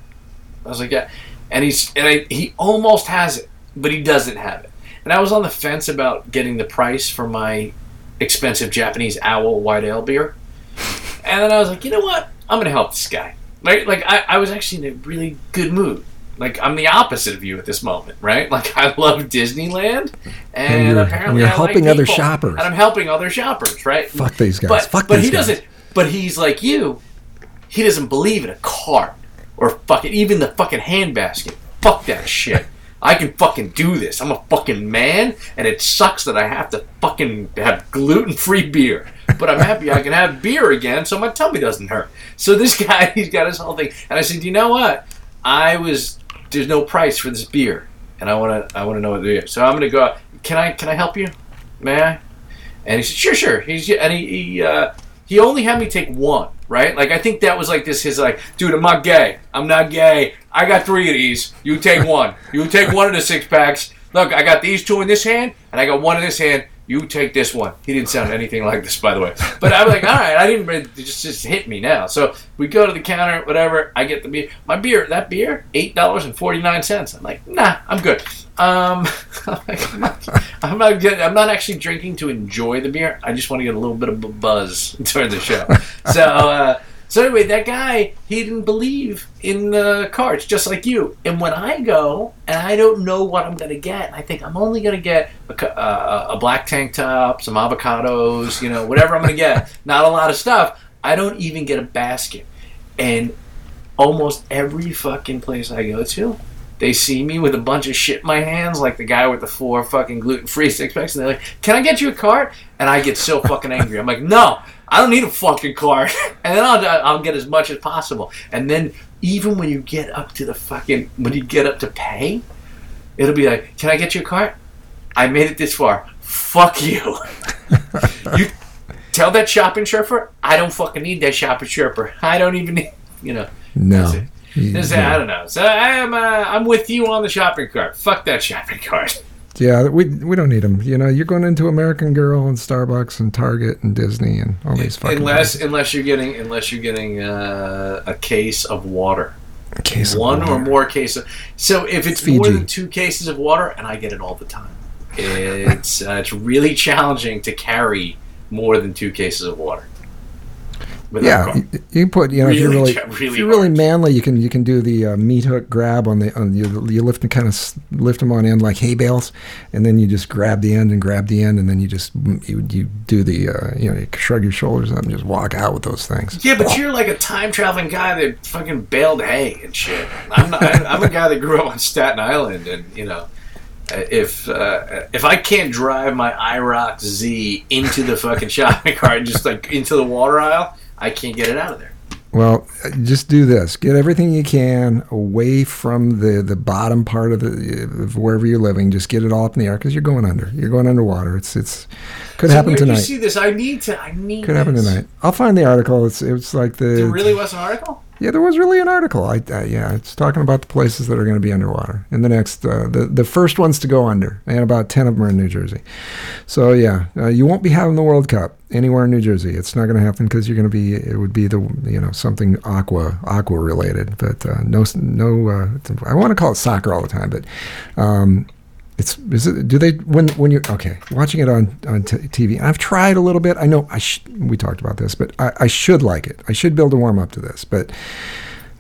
I was like, yeah. And he's, and I, he almost has it, but he doesn't have it. And I was on the fence about getting the price for my expensive Japanese owl white ale beer. And then I was like, you know what? I'm gonna help this guy. Right? Like I, I was actually in a really good mood. Like I'm the opposite of you at this moment, right? Like I love Disneyland, and, And you're- apparently and you're I like helping other people, shoppers. and I'm helping other shoppers, right? Fuck these guys. But Fuck but these he guys. doesn't. But he's like you. He doesn't believe in a cart or fucking even the fucking handbasket. Fuck that shit. I can fucking do this. I'm a fucking man, and it sucks that I have to fucking have gluten free beer. But I'm happy I can have beer again, so my tummy doesn't hurt. So this guy, he's got his whole thing, and I said, you know what? I was there's no price for this beer. and I want to I want to know what they are. So I'm gonna go. out. Can I can I help you? May I? And he said, sure, sure. He's and he he, uh, he only had me take one, right? Like I think that was like this. His like, dude, I'm not gay. I'm not gay. I got three of these. You take one. You take one of the six packs. Look, I got these two in this hand, and I got one in this hand. You take this one. He didn't sound anything like this, by the way. But I was like, all right, I didn't. It just just hit me now. So we go to the counter, whatever. I get the beer. My beer, that beer, eight dollars and forty nine cents. I'm like, nah, I'm good. Um, I'm not, I'm not. I'm not actually drinking to enjoy the beer. I just want to get a little bit of a buzz during the show. So. Uh, so anyway, that guy, he didn't believe in the cards, just like you. And when I go and I don't know what I'm going to get, I think I'm only going to get a, uh, a black tank top, some avocados, you know, whatever I'm going to get. Not a lot of stuff. I don't even get a basket. And almost every fucking place I go to, they see me with a bunch of shit in my hands, like the guy with the four fucking gluten-free six packs, and they're like, "Can I get you a cart?" And I get so fucking angry. I'm like, "No, I don't need a fucking cart." And then I'll I'll get as much as possible. And then even when you get up to the fucking when you get up to pay, it'll be like, "Can I get your a cart?" I made it this far. Fuck you. you tell that shopping chauffeur I don't fucking need that shopping chauffeur. I don't even need, you know. No. That's it. Yeah. I don't know. So I'm uh, I'm with you on the shopping cart. Fuck that shopping cart. Yeah, we we don't need them. You know, you're going into American Girl and Starbucks and Target and Disney and all these fucking unless places. unless you're getting unless you're getting uh, a case of water, A case of one or more cases. So if it's Fiji. more than two cases of water, and I get it all the time, it's uh, it's really challenging to carry more than two cases of water. Yeah, you, put you know if you're Really really, really if you're really hard. manly, you can you can do the uh, meat hook grab on the on you, you lift and kind of lift them on end like hay bales, and then you just grab the end and grab the end, and then you just you, you do the uh, you know you shrug your shoulders up and just walk out with those things. Yeah, but you're like a time traveling guy that fucking baled hay and shit. I'm not. I'm a guy that grew up on Staten Island, and you know, if uh, if I can't drive my IROC Z into the fucking shopping cart, just like into the water aisle, I can't get it out of there. Well, just do this: get everything you can away from the the bottom part of the of wherever you're living. Just get it all up in the air because you're going under. You're going underwater. It's it's could So happen do you tonight. see this? I need to. I need. Could happen tonight. I'll find the article. It's it's like the There really was an article. Yeah, there was really an article. I, uh, yeah, it's talking about the places that are going to be underwater in the next, uh, the the first ones to go under, and about ten of them are in New Jersey. So yeah, uh, you won't be having the World Cup anywhere in New Jersey. It's not going to happen because you're going to be. It would be the you know something aqua aqua related, but uh, no no. Uh, I want to call it soccer all the time, but. Um, it's is it, do they when when you're okay watching it on on t- TV? I've tried a little bit. I know I sh- we talked about this, but I, I should like it. I should build a warm up to this, but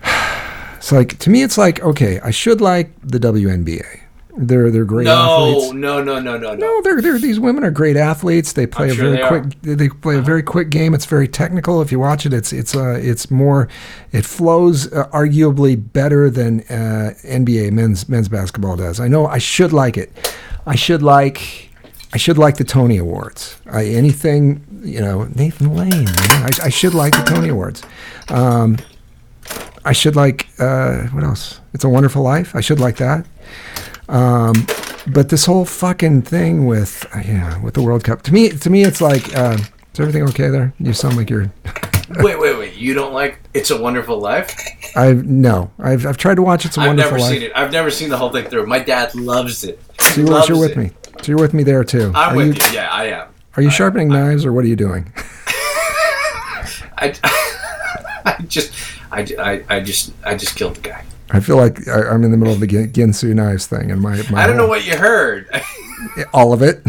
it's like to me, it's like okay, I should like the WNBA. They're they're great No, athletes. no, no, no, no, no. No, they're, they're these women are great athletes. They play I'm a sure very they are. Uh-huh. quick. They play a very quick game. It's very technical. If you watch it, it's it's uh it's more. It flows uh, arguably better than uh, NBA men's men's basketball does. I know I should like it. I should like. I should like the Tony Awards. I, anything you know, Nathan Lane. man. I, I should like the Tony Awards. Um, I should like uh, what else? It's a Wonderful Life. I should like that. Um, but this whole fucking thing with uh, yeah with the World Cup to me to me it's like uh, is everything okay there? You sound like you're. Wait, wait, wait. You don't like It's a Wonderful Life? I've no. I've I've tried to watch It's a I've Wonderful never Life. seen it. I've never seen the whole thing through. My dad loves it. So you're, Loves you're with it. me. So you're with me there too. I'm are with you, you. Yeah, I am. Are you I- sharpening knives or what are you doing? I, I just, I, I, I just, I just killed the guy. I feel like I, I'm in the middle of the Gin- Ginsu knives thing, and my, my I don't know what you heard. all of it.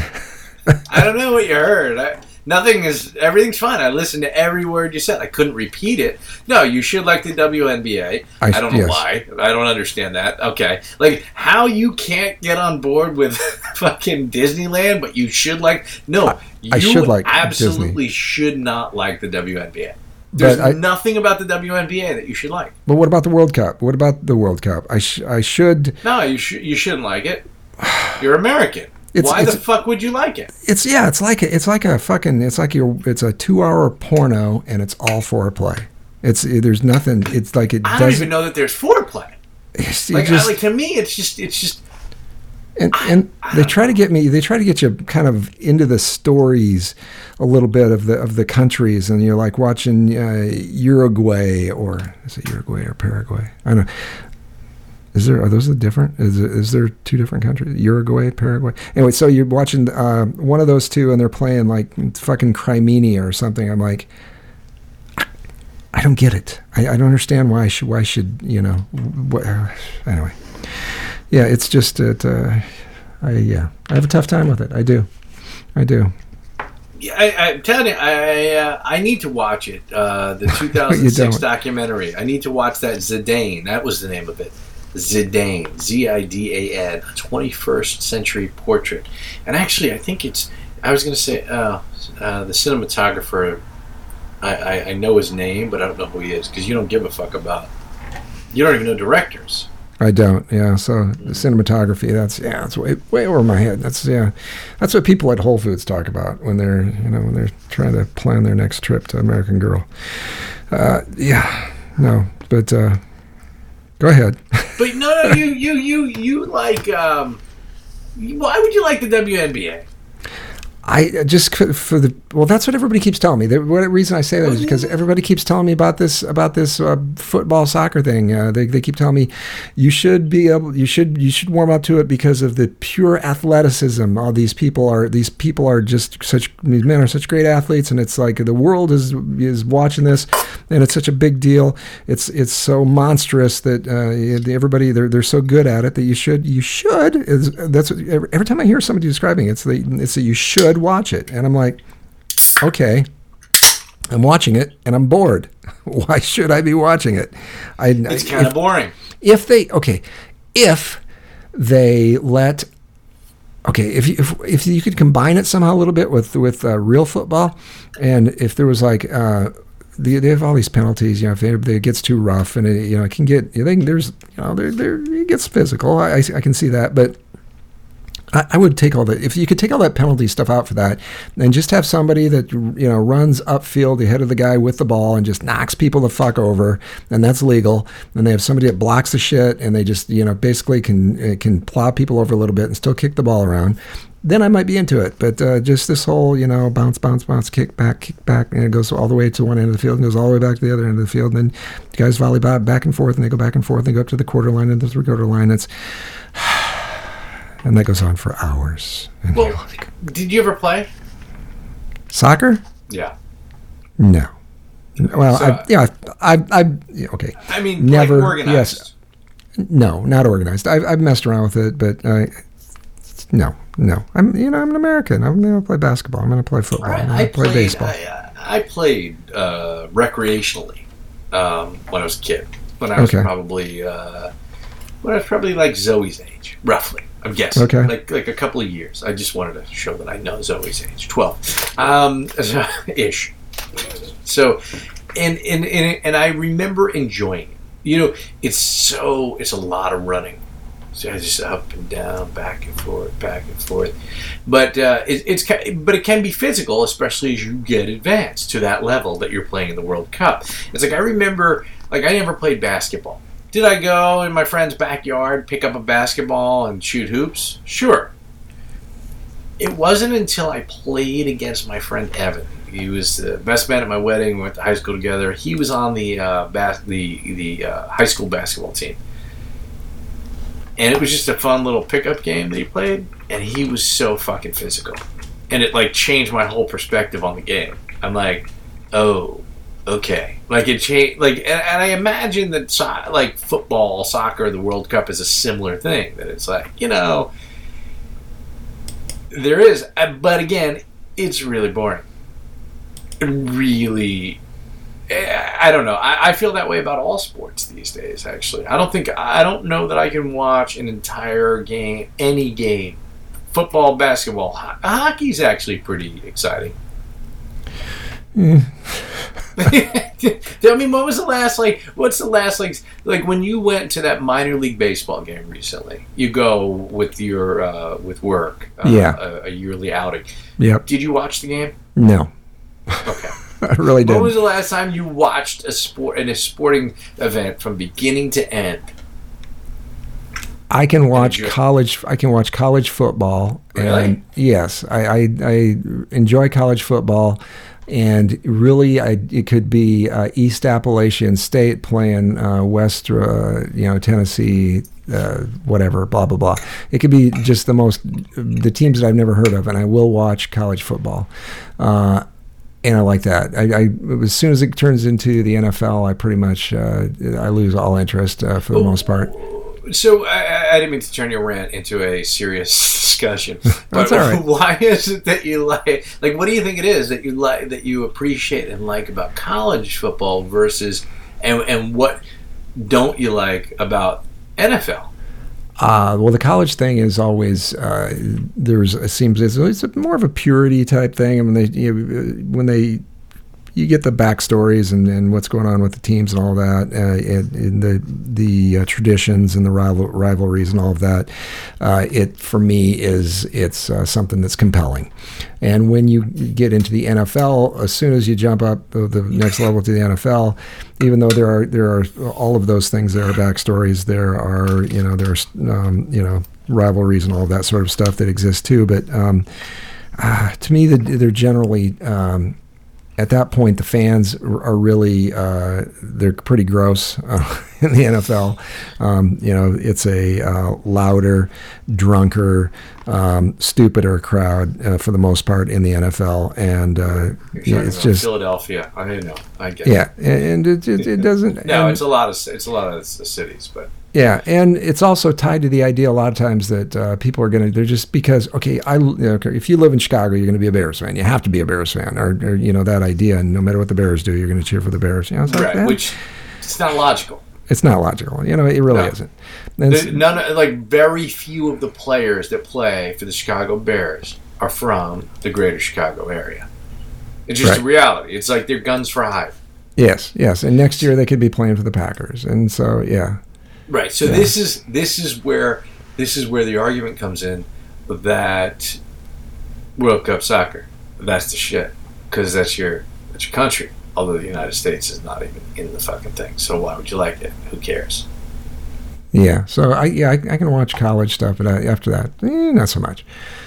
I don't know what you heard. I, nothing is. Everything's fine. I listened to every word you said. I couldn't repeat it. No, you should like the WNBA. I- I, don't know yes. why. I don't understand that. Okay, like how you can't get on board with fucking Disneyland, but you should like. No, you I should like absolutely should not like the WNBA. There's I- nothing about the WNBA that you should like. But what about the World Cup? What about the World Cup? I sh- I should. No, you should. You shouldn't like it. You're American. It's- Why it's- the fuck would you like it? It's yeah. It's like a, it's like a fucking. It's like your. It's a two-hour porno, and it's all foreplay. It's there's nothing. It's like it I don't even know that there's foreplay. It's, Like, just, I, like to me, it's just it's just And, and they try to get me. They try to get you kind of into the stories a little bit of the of the countries, and you're like watching uh, Uruguay or is it Uruguay or Paraguay? I don't know. Is there are those different? Is is there two different countries? Uruguay, Paraguay. Anyway, so you're watching uh, one of those two, and they're playing like fucking Crimea or something. I'm like, I don't get it. I, I don't understand why I should why should you know what, anyway. Yeah, it's just it. Uh, I yeah, I have a tough time with it. I do, I do. Yeah, I, I'm telling you, I uh, I need to watch it. Uh, the 2006 documentary. I need to watch that Zidane. That was the name of it. Zidane, Z I D A N, 21st century portrait. And actually, I think it's. I was going to say uh, uh, the cinematographer. I, I, I know his name, but I don't know who he is because you don't give a fuck about. You don't even know directors. I don't. Yeah. So cinematography. That's yeah. That's way way over my head. That's yeah. That's what people at Whole Foods talk about when they're you know when they're trying to plan their next trip to American Girl. Uh, yeah. No. But uh, go ahead. But no, no, you you you you like. Um, why would you like the WNBA? I uh, just for the well, that's what everybody keeps telling me. The what reason I say that is because everybody keeps telling me about this about this uh, football soccer thing. Uh, they they keep telling me you should be able you should you should warm up to it because of the pure athleticism. All these people are these people are just such these men are such great athletes, and it's like the world is is watching this, and it's such a big deal. It's it's so monstrous that uh, everybody they're they're so good at it that you should you should is that's what, every, every time I hear somebody describing it, it's the it's that you should watch it, and I'm like, okay, I'm watching it and I'm bored. Why should I be watching it? I It's kind of boring. if they okay, if they let okay, if you, if if you could combine it somehow a little bit with with uh, real football, and if there was like. Uh, they, they have all these penalties, you know. If it, it gets too rough, and it, you know, it can get. you They, there's, you know, there, there, it gets physical. I, I, I can see that, but I, would take all that. If you could take all that penalty stuff out for that, and just have somebody that you know runs upfield ahead of the guy with the ball and just knocks people the fuck over, and that's legal. And they have somebody that blocks the shit, and they just you know basically can uh, can plow people over a little bit and still kick the ball around. Then I might be into it, but uh, just this whole, you know, bounce, bounce, bounce, kick back, kick back, and it goes all the way to one end of the field and goes all the way back to the other end of the field. And then guys volley back and forth, and they go back and forth, and they go up to the quarter line and the three quarter line. It's and that goes on for hours. And Well, like, did you ever play? soccer? Yeah. No. Well, So- I, yeah, I, I, I, okay. I mean, Never- Like organized. yes. No, not organized. I've, I've messed around with it, but uh, no, no. I'm, you know, I'm an American. I'm going to play basketball. I'm going to play football. I'm going to play baseball. I, I played uh, recreationally um, when I was a kid. When I was Okay. probably uh, when I was probably like Zoe's age, roughly. I'm guessing. Okay. Like like a couple of years. I just wanted to show that I know Zoe's age, twelve, um, ish. So, and and and and I remember enjoying it. You know, it's so it's a lot of running. So I just up and down, back and forth, back and forth. But uh, it, it's but it can be physical, especially as you get advanced to that level that you're playing in the World Cup. It's like I remember, like I never played basketball. Did I go in my friend's backyard, pick up a basketball and shoot hoops? Sure. It wasn't until I played against my friend Evan. He was the best man at my wedding. We went to high school together. He was on the uh, bas- the the uh, high school basketball team and it was just a fun little pickup game that he played and he was so fucking physical and it like changed my whole perspective on the game i'm like oh okay like it changed like and, and i imagine that so- like football soccer the world cup is a similar thing that it's like you know there is but again it's really boring really Eh, I don't know. I, I feel that way about all sports these days. Actually, I don't think I don't know that I can watch an entire game, any game, football, basketball, ho- hockey's actually pretty exciting. I mean, what was the last like? What's the last like? Like when you went to that minor league baseball game recently, you go with your uh, with work, uh, Yeah. a, a yearly outing. Yep. Did you watch the game? No, Okay. I really When didn't. was the last time you watched a sport in a sporting event from beginning to end? I can watch college. I can watch college football. Really? And yes, I, I, I enjoy college football, and really, I, it could be uh, East Appalachian State playing uh, West, uh, you know, Tennessee, uh, whatever, blah blah blah. It could be just the most the teams that I've never heard of, and I will watch college football. Uh, and I like that. I, I as soon as it turns into the NFL, I pretty much uh, I lose all interest uh, for the most part. So I, didn't mean to turn your rant into a serious discussion. But right. why is it that you like? Like, what do you think it is that you like that you appreciate and like about college football versus, and and what don't you like about NFL? Uh, well, the college thing is always uh, there's it seems it's, it's a more of a purity type thing. I mean, they you know, when they you get the backstories and, and what's going on with the teams and all that, uh, and, and the the uh, traditions and the rival, rivalries and all of that. Uh, it for me is it's uh, something that's compelling. And when you get into the NFL, as soon as you jump up the, next level to the NFL, even though there are there are all of those things, there are backstories, there are you know there's um, you know rivalries and all that sort of stuff that exists too. But um, uh, to me, the, they're generally um, at that point the fans are really uh, they're pretty gross uh, in the NFL. Um, you know, it's a uh, louder, drunker, um, stupider crowd uh, for the most part in the NFL, and uh, yeah, it's just Philadelphia. I know. I get. it. yeah, and it, it, it doesn't. No, and- it's a lot of it's a lot of cities, but yeah, and it's also tied to the idea a lot of times that uh, people are going to, they're just because, okay, I, you know, okay, if you live in Chicago, you're going to be a Bears fan. You have to be a Bears fan, or, or you know, that idea. And no matter what the Bears do, you're going to cheer for the Bears. You know, it's, like, right, eh, which it's not logical. it's not logical. You know, it really No. isn't. None, like very few of the players that play for the Chicago Bears are from the greater Chicago area. It's just Right. a reality. It's like they're guns for hire. yes, yes. And next year they could be playing for the Packers. And so, yeah. Right. So this is this is where this is where the argument comes in that World Cup soccer that's the shit because that's your that's your country. Although the United States is not even in the fucking thing, so why would you like it? Who cares? Yeah, so I yeah I, I can watch college stuff, but I, after that, eh, not so much.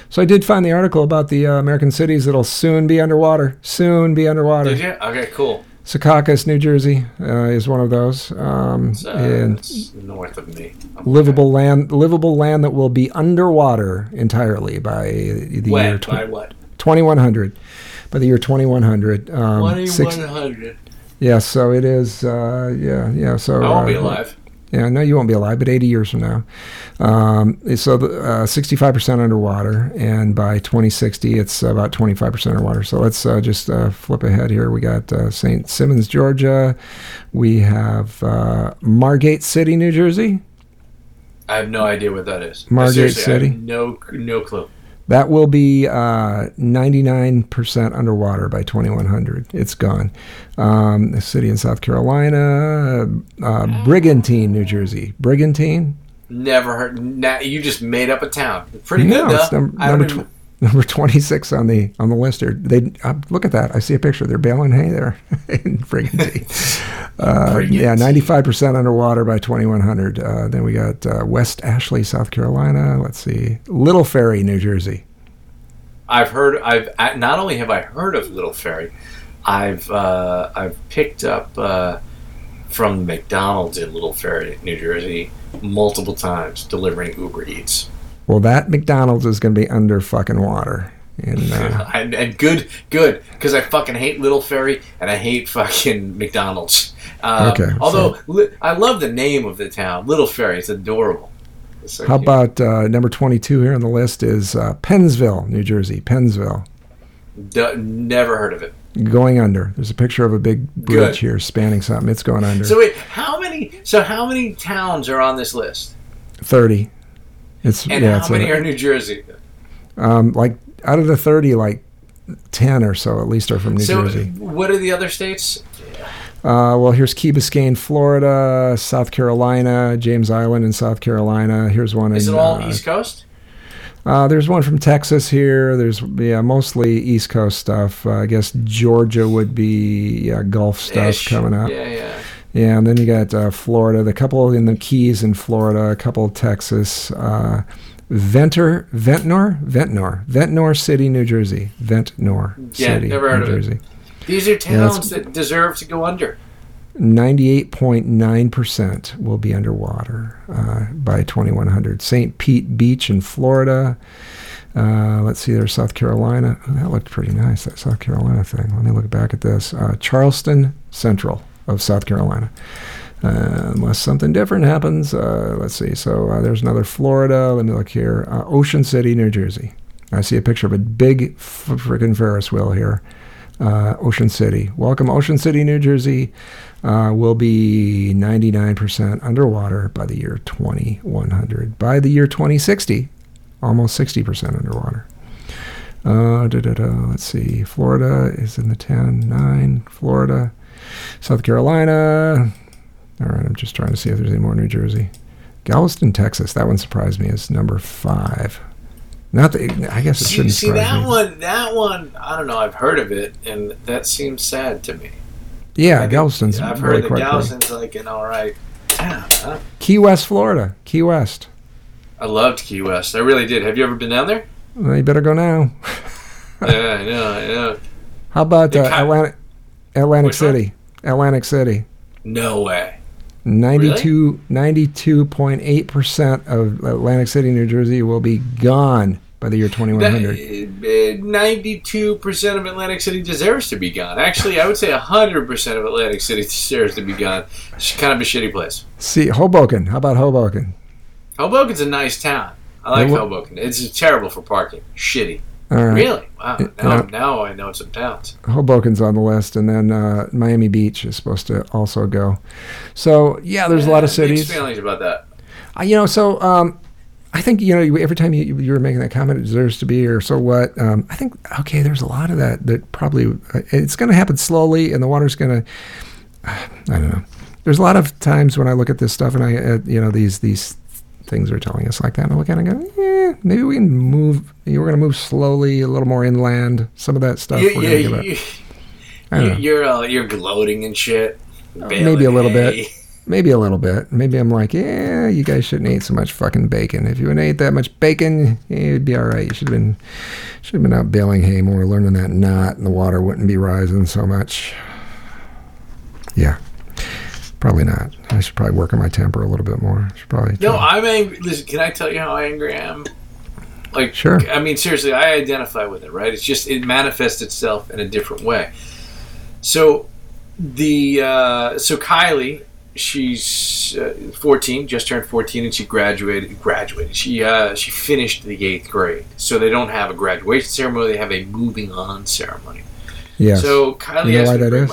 So I did find the article about the uh, American cities that'll soon be underwater. Soon be underwater. Did you? Okay, cool. Secaucus, New Jersey, uh, is one of those, um, uh, and north of me. I'm livable land, livable land that will be underwater entirely by the When? year By what? 2100. By the year 2100. Um, six- 2100. yeah, so it is. Uh, yeah, yeah. So I won't be uh, Yeah, no, you won't be alive, but 80 years from now. Um, so the, uh, 65% underwater, and by 2060, it's about 25% underwater. So let's uh, just uh, flip ahead here. We got uh, St. Simons, Georgia. We have uh, Margate City, New Jersey. I have no idea what that is. Margate Seriously, I have City? no, no clue. That will be uh, 99% underwater by 2100. It's gone. Um, a city in South Carolina, uh, Brigantine, New Jersey. Brigantine? Never heard. Nah, you just made up a town. Pretty No, good, though. don't number, tw- number 26 on the on the list here. They uh, look at that. I see a picture. They're baling hay there in Brigantine. uh, yeah, 95% underwater by 2100. Uh, then we got uh, West Ashley, South Carolina. Let's see, Little Ferry, New Jersey. I've heard. I've I- not only have I heard of Little Ferry, I've uh, I've picked up uh, from McDonald's in Little Ferry, New Jersey, multiple times delivering Uber Eats. Well, that McDonald's is going to be under fucking water. And uh, and, and good, good, because I fucking hate Little Ferry and I hate fucking McDonald's. Um, Okay, Although li- I love the name of the town, Little Ferry. It's adorable. It's so how cute. about uh, number 22 here on the list is uh, Pennsville, New Jersey. Pennsville. D- never heard of it. Going under. There's a picture of a big bridge Good. here spanning something. It's going under. So wait, how many? So how many towns are on this list? 30. It's And yeah, how it's a- many are New Jersey? Um, like out of the 30, like 10 or so at least are from New so Jersey. what are the other states? Uh, well, here's Key Biscayne, Florida, South Carolina, James Island in South Carolina. Here's one Is in. it all uh, East Coast? Uh, there's one from Texas here. There's yeah, mostly East Coast stuff. Uh, I guess Georgia would be yeah, Gulf stuff Ish. coming up. Yeah, yeah. Yeah, and then you got uh, Florida, the couple in the Keys in Florida, a couple of Texas, uh, Ventnor, Ventnor, Ventnor, Ventnor City, New Jersey, Ventnor Yeah, City, never heard New of it. Jersey. These are towns that deserve to go under. 98.9% will be underwater uh, by 2100. St. Pete Beach in Florida. Uh, let's see, there's South Carolina. Oh, that looked pretty nice, that South Carolina thing. Let me look back at this. Uh, Charleston Central of South Carolina. Uh, unless something different happens. Uh, let's see. So uh, there's another Florida. Let me look here. Uh, Ocean City, New Jersey. I see a picture of a big freaking Ferris wheel here. Uh, Ocean City. Welcome, Ocean City, New Jersey. Uh, will be 99% underwater by the year 2100. By the year 2060, almost 60% underwater. Uh, let's see. Florida is in the 10, 9. Florida. South Carolina. All right, I'm just trying to see if there's any more New Jersey. Galveston, Texas. That one surprised me as number five. Not that I guess it See, shouldn't see that me. one. That one. I don't know. I've heard of it, and that seems sad to me. Yeah, I Galveston's I've really heard that quite. Galveston's like an all right town. Huh? Key West, Florida. Key West. I loved Key West. I really did. Have you ever been down there? Well, you better go now. yeah, I know. I know. How about uh, ki- Atlantic, Which one? City? Atlantic City. No way. 92, 92.8% of Atlantic City, New Jersey will be gone by the year 2100. Eh, ninety-two percent of Atlantic City deserves to be gone. Actually, I would say hundred percent of Atlantic City deserves to be gone. It's kind of a shitty place. See, Hoboken. How about Hoboken? Hoboken's a nice town. I like Hoboken. It's terrible for parking. Shitty. All right. Really? Wow. Now, Yeah. now I know some towns. Hoboken's on the list, and then uh, Miami Beach is supposed to also go. So yeah, there's a lot of cities. feelings about that. Uh, you know, so um, I think you know every time you, you were making that comment, it deserves to be, or so what. Um, I think okay, there's a lot of that that probably uh, it's going to happen slowly, and the water's going to. I don't know. There's a lot of times when I look at this stuff, and I, uh, you know, these these things are telling us like that, and I look at it and go, yeah, maybe we can move. We're going to move slowly, a little more inland. Some of that stuff. You, we're gonna you, give it. you, I don't know. you're uh, you're gloating and shit. maybe a little bit. Maybe a little bit. Maybe I'm like, yeah, you guys shouldn't eat so much fucking bacon. If you wouldn't eat that much bacon, it'd be all right. You should have been, should have been out baling hay more, learning that knot, and the water wouldn't be rising so much. Yeah, probably not. I should probably work on my temper a little bit more. I should probably. No, try. I'm angry. Listen, can I tell you how angry I am? Like, Sure. I mean, seriously, I identify with it, right? It's just it manifests itself in a different way. So, the uh, so Kylie, she's uh, 14, just turned 14, and she graduated. Graduated. She uh, she finished the eighth grade. So they don't have a graduation ceremony; they have a moving on ceremony. yes. So Kylie You know asked why that is?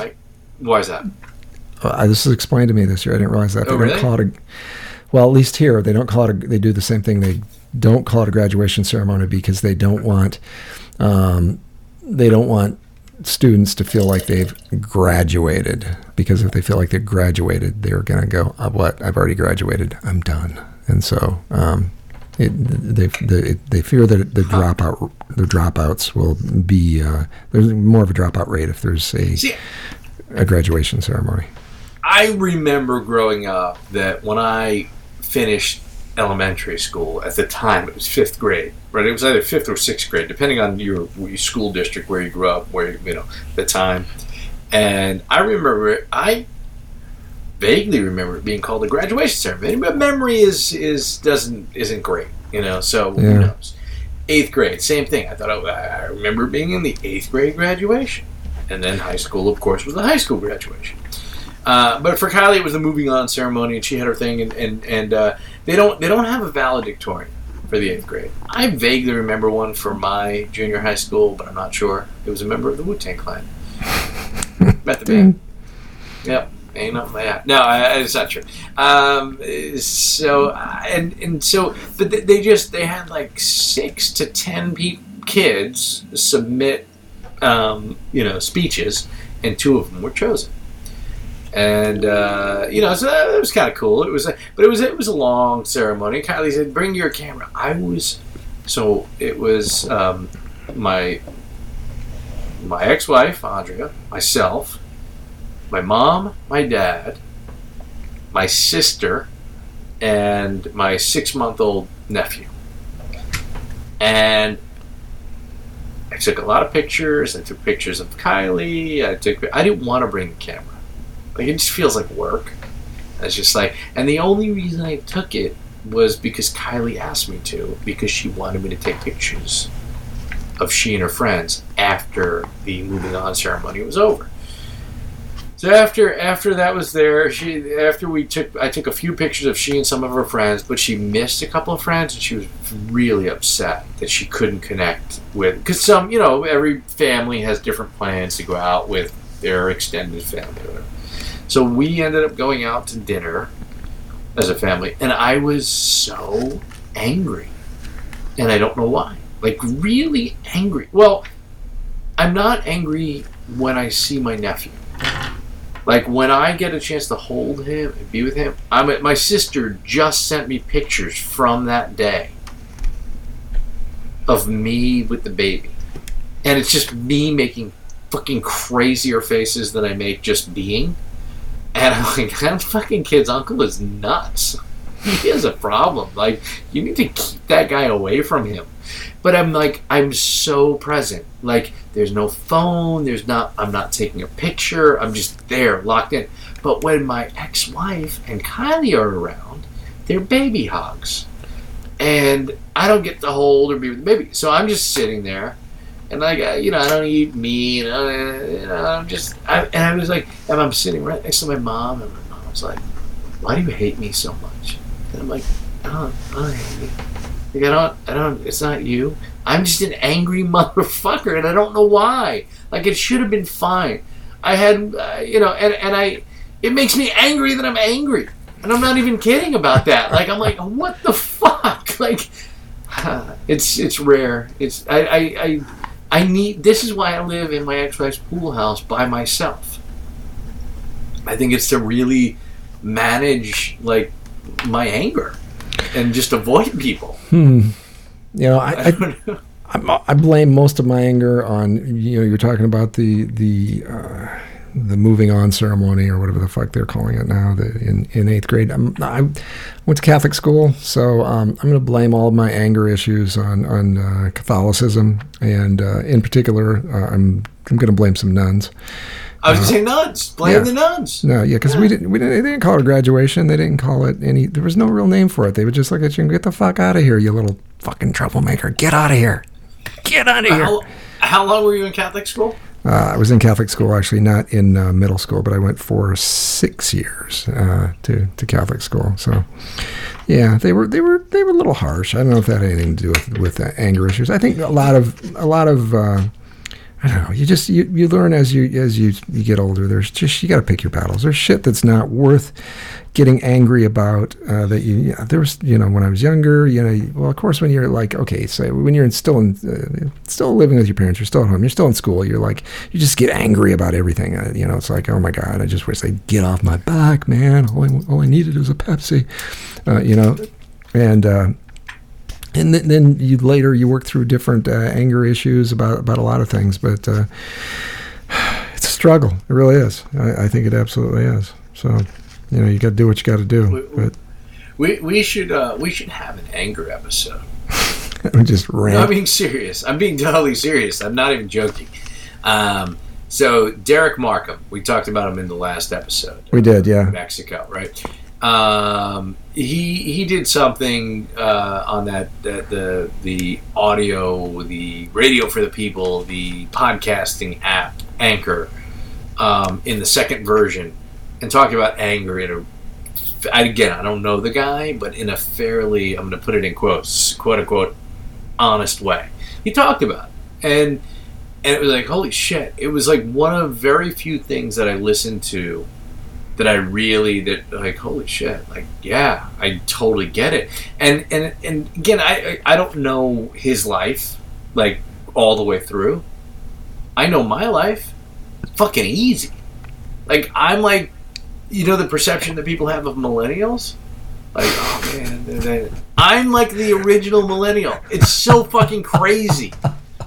why is that? Uh, this was explained to me this year. I didn't realize that they Oh, don't call it a. Well, at least here they don't call it. A, they do the same thing. They don't call it a graduation ceremony because they don't want. Um, they don't want students to feel like they've graduated because if they feel like they're graduated, they're going to go, uh, "What? I've already graduated. I'm done." And so um, it, they, they they fear that the dropout the dropouts will be uh, there's more of a dropout rate if there's a See, a graduation ceremony. I remember growing up that when I finished elementary school, at the time it was fifth grade, right? It was either fifth or sixth grade, depending on your, your school district where you grew up, where you, you know the time. And I remember, it- I vaguely remember it being called a graduation ceremony, but memory is is doesn't isn't great, you know. So Yeah. who knows? Eighth grade, same thing. I thought oh, I, I remember being in the eighth grade graduation, and then high school, of course, was the high school graduation. Uh, but for Kylie, it was the moving on ceremony, and she had her thing, and and, and uh, they don't they don't have a valedictorian for the eighth grade. I vaguely remember one for my junior high school, but I'm not sure. It was a member of the Wu Tang Clan. Met the band. Yep. Ain't nothing like that. No, I, it's not true. Um, so and and so, but they, they just they had like six to ten pe- kids submit, um, you know, speeches, and two of them were chosen. And uh, you know, so that, that was kind of cool. It was, a, but it was it was a long ceremony. Kylie said, "Bring your camera." I was, so it was um, my my ex-wife Andrea, myself, my mom, my dad, my sister, and my six month old nephew. And I took a lot of pictures. I took pictures of Kylie. I took. I didn't want to bring the camera. Like it just feels like work. It's just like, and the only reason I took it was because Kylie asked me to, because she wanted me to take pictures of she and her friends after the moving on ceremony was over. So after after that was there, she after we took I took a few pictures of she and some of her friends, but she missed a couple of friends and she was really upset that she couldn't connect with because some you know every family has different plans to go out with their extended family. So we ended up going out to dinner as a family, and I was so angry, and I don't know why. Like really angry. Well, I'm not angry when I see my nephew. Like when I get a chance to hold him and be with him, I'm my sister just sent me pictures from that day of me with the baby. And it's just me making fucking crazier faces than I make just being. And I'm like, that fucking kid's uncle is nuts. He has a problem. Like, you need to keep that guy away from him. But I'm like, I'm so present. Like, there's no phone. There's not. I'm not taking a picture. I'm just there, locked in. But when my ex-wife and Kylie are around, they're baby hogs, and I don't get to hold or be with the baby. So I'm just sitting there, and like, uh, you know, I don't eat meat. Uh, you know, I'm just. I, and I was like, and I'm sitting right next to my mom, and my mom's like, "Why do you hate me so much?" And I'm like, "I don't, I don't hate you." Like, I don't, I don't, it's not you. I'm just an angry motherfucker, and I don't know why. Like, it should have been fine. I had, uh, you know, and, and I, it makes me angry that I'm angry. And I'm not even kidding about that. Like, I'm like, what the fuck? Like, it's, it's rare. It's, I, I, I, I need, this is why I live in my ex-wife's pool house by myself. I think it's to really manage, like, my anger and just avoid people. Hmm. You know, I, I I, don't know. I, I blame most of my anger on you know you're talking about the the uh, the moving on ceremony or whatever the fuck they're calling it now. The, in in eighth grade, I'm, I went to Catholic school, so um, I'm going to blame all of my anger issues on on uh, Catholicism, and uh, in particular, uh, I'm I'm going to blame some nuns. I was gonna say nuns. Blame yeah. the nuns. No, yeah, because we didn't, we didn't, they didn't call it a graduation. They didn't call it any. There was no real name for it. They would just look at you and get the fuck out of here, you little fucking troublemaker. Get out of here. Get out of here. How, how long were you in Catholic school? Uh, I was in Catholic school, actually, not in uh, middle school, but I went for six years uh, to to Catholic school. So, yeah, they were they were they were a little harsh. I don't know if that had anything to do with with anger issues. I think a lot of a lot of uh, I don't know. You just you, you learn as you as you you get older. There's just you got to pick your battles. There's shit that's not worth getting angry about. Uh, that you yeah, there was you know when I was younger. You know, well of course when you're like okay, so when you're in, still in uh, still living with your parents, you're still at home, you're still in school. You're like you just get angry about everything. Uh, you know, it's like oh my god, I just wish they'd get off my back, man. All I, all I needed was a Pepsi. Uh, you know, and. And then, then you later you work through different uh, anger issues about about a lot of things, but uh, it's a struggle. It really is. I, I think it absolutely is. So, you know, you got to do what you got to do. But We we should uh, we should have an anger episode. I'm just No, I'm being serious. I'm being totally serious. I'm not even joking. Um, so Derek Markham, we talked about him in the last episode. We did, yeah. Mexico, right? Um, he he did something uh, on that, that the the audio, the radio for the people, the podcasting app Anchor um, in the second version, and talking about anger in a again I don't know the guy, but in a fairly I'm going to put it in quotes, quote unquote, honest way. He talked about it. and and it was like holy shit! It was like one of very few things that I listened to that I really that like holy shit like yeah I totally get it. And and and again I I don't know his life like all the way through. I know my life fucking easy. Like I'm like you know the perception that people have of millennials? Like oh man I'm like the original millennial. It's so fucking crazy.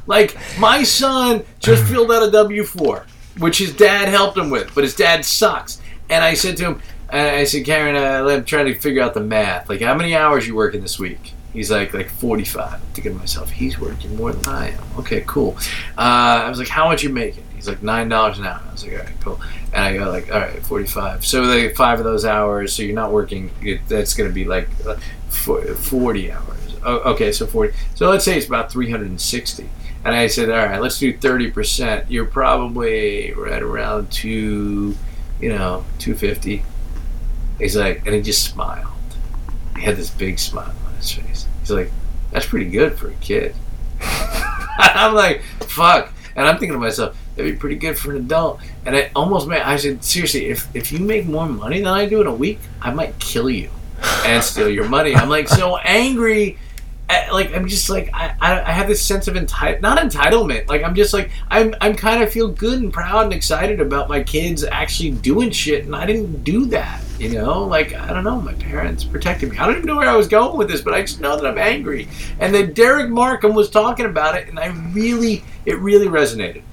Like my son just filled out a W four which his dad helped him with but his dad sucks and I said to him, I said, Karen, uh, I'm trying to figure out the math. Like, how many hours you working this week? He's like, like 45. I'm thinking to myself, he's working more than I am. Okay, cool. Uh, I was like, how much you making? He's like, $9 an hour. I was like, all right, cool. And I go like, all right, 45. So like five of those hours, so you're not working, it, that's going to be like uh, 40 hours. Oh, okay, so 40. So let's say it's about 360. And I said, all right, let's do 30%. You're probably right around two, you know, 250. He's like, and he just smiled. He had this big smile on his face. He's like, that's pretty good for a kid. I'm like, fuck. And I'm thinking to myself, that'd be pretty good for an adult. And I almost made, I said, seriously, if, if you make more money than I do in a week, I might kill you and steal your money. I'm like so angry. Like I'm just like I, I, have this sense of entitle not entitlement. Like I'm just like I'm I'm kind of feel good and proud and excited about my kids actually doing shit, and I didn't do that. You know, like I don't know, my parents protected me. I don't even know where I was going with this, but I just know that I'm angry. And then Derek Markham was talking about it, and I really it really resonated.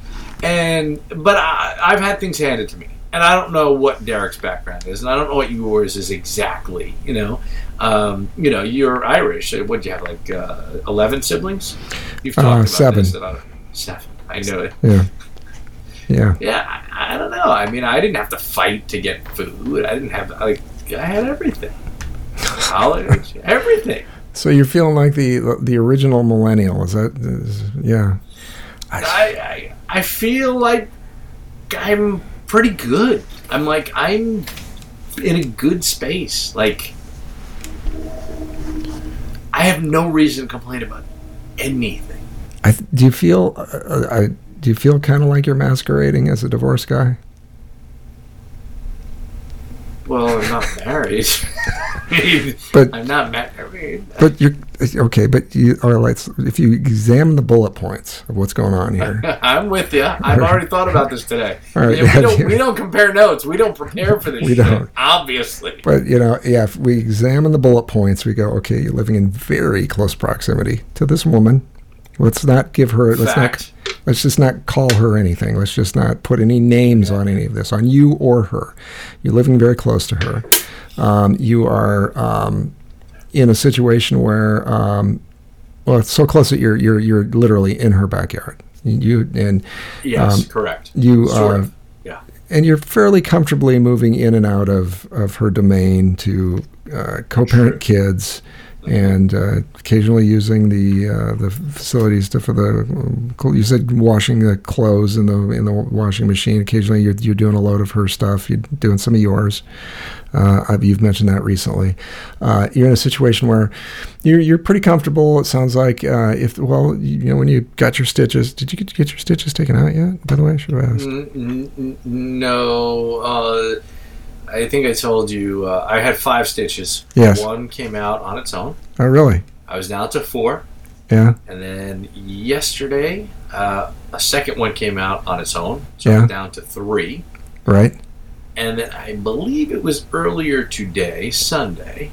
And but I, I've had things handed to me, and I don't know what Derek's background is, and I don't know what yours is exactly. You know, um, you know, you're Irish. What do you have, like uh, eleven siblings? You've Uh, talked about seven. this. I Seven. I know it. Yeah. Yeah. Yeah, I, I don't know. I mean, I didn't have to fight to get food. I didn't have like I had everything. College, everything. So you're feeling like the the original millennial. Is that? Is, yeah. I, I I feel like I'm pretty good. I'm like I'm in a good space. Like I have no reason to complain about anything. I th- do you feel? Uh, I, do you feel kind of like you're masquerading as a divorce guy? Well, I'm not married. But- I'm not married. But you're okay. But you are like if you examine the bullet points of what's going on here. I'm with you. I've already thought about this today. All right, we, don't, we don't compare notes. We don't prepare for this We shit, don't. Obviously. But you know, yeah, if we examine the bullet points, we go, okay, you're living in very close proximity to this woman. Let's not give her. Let's not. Let's just not call her anything. Let's just not put any names on any of this, on you or her. You're living very close to her. Um, you are um, in a situation where, um, well, it's so close that you're you're you're literally in her backyard. You and Yes, Um, correct. you uh. Yeah. and you're fairly comfortably moving in and out of, of her domain to uh, co-parent kids and uh, occasionally using the uh, the facilities to, for the um, you said washing the clothes in the in the washing machine. Occasionally you're, you're doing a load of her stuff. You're doing some of yours. Uh, you've mentioned that recently. Uh, you're in a situation where you're, you're pretty comfortable it sounds like uh, if well you know when you got your stitches did you get, get your stitches taken out yet? By the way I should n- n- no, uh, I think I told you uh, I had five stitches. Yes. One came out on its own. oh really I was down to four. yeah And then yesterday, uh, a second one came out on its own. So Yeah. I'm down to three. right And then I believe it was earlier today, Sunday,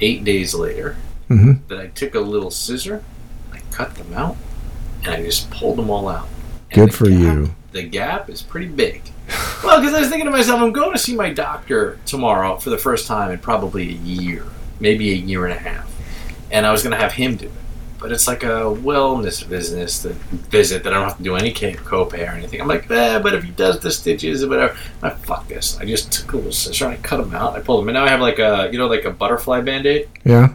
eight days later, hmm that I took a little scissor, I cut them out, and I just pulled them all out. And Good for gap- you. The gap is pretty big. Well, because I was thinking to myself, I'm going to see my doctor tomorrow for the first time in probably a year, maybe a year and a half, and I was going to have him do it. But it's like a wellness business that visit that I don't have to do any copay or anything. I'm like, eh, but if he does the stitches or whatever, I fuck this. I just took a little scissor and I cut them out. I pulled them, and now I have like a, you know, like a butterfly band-aid. Yeah.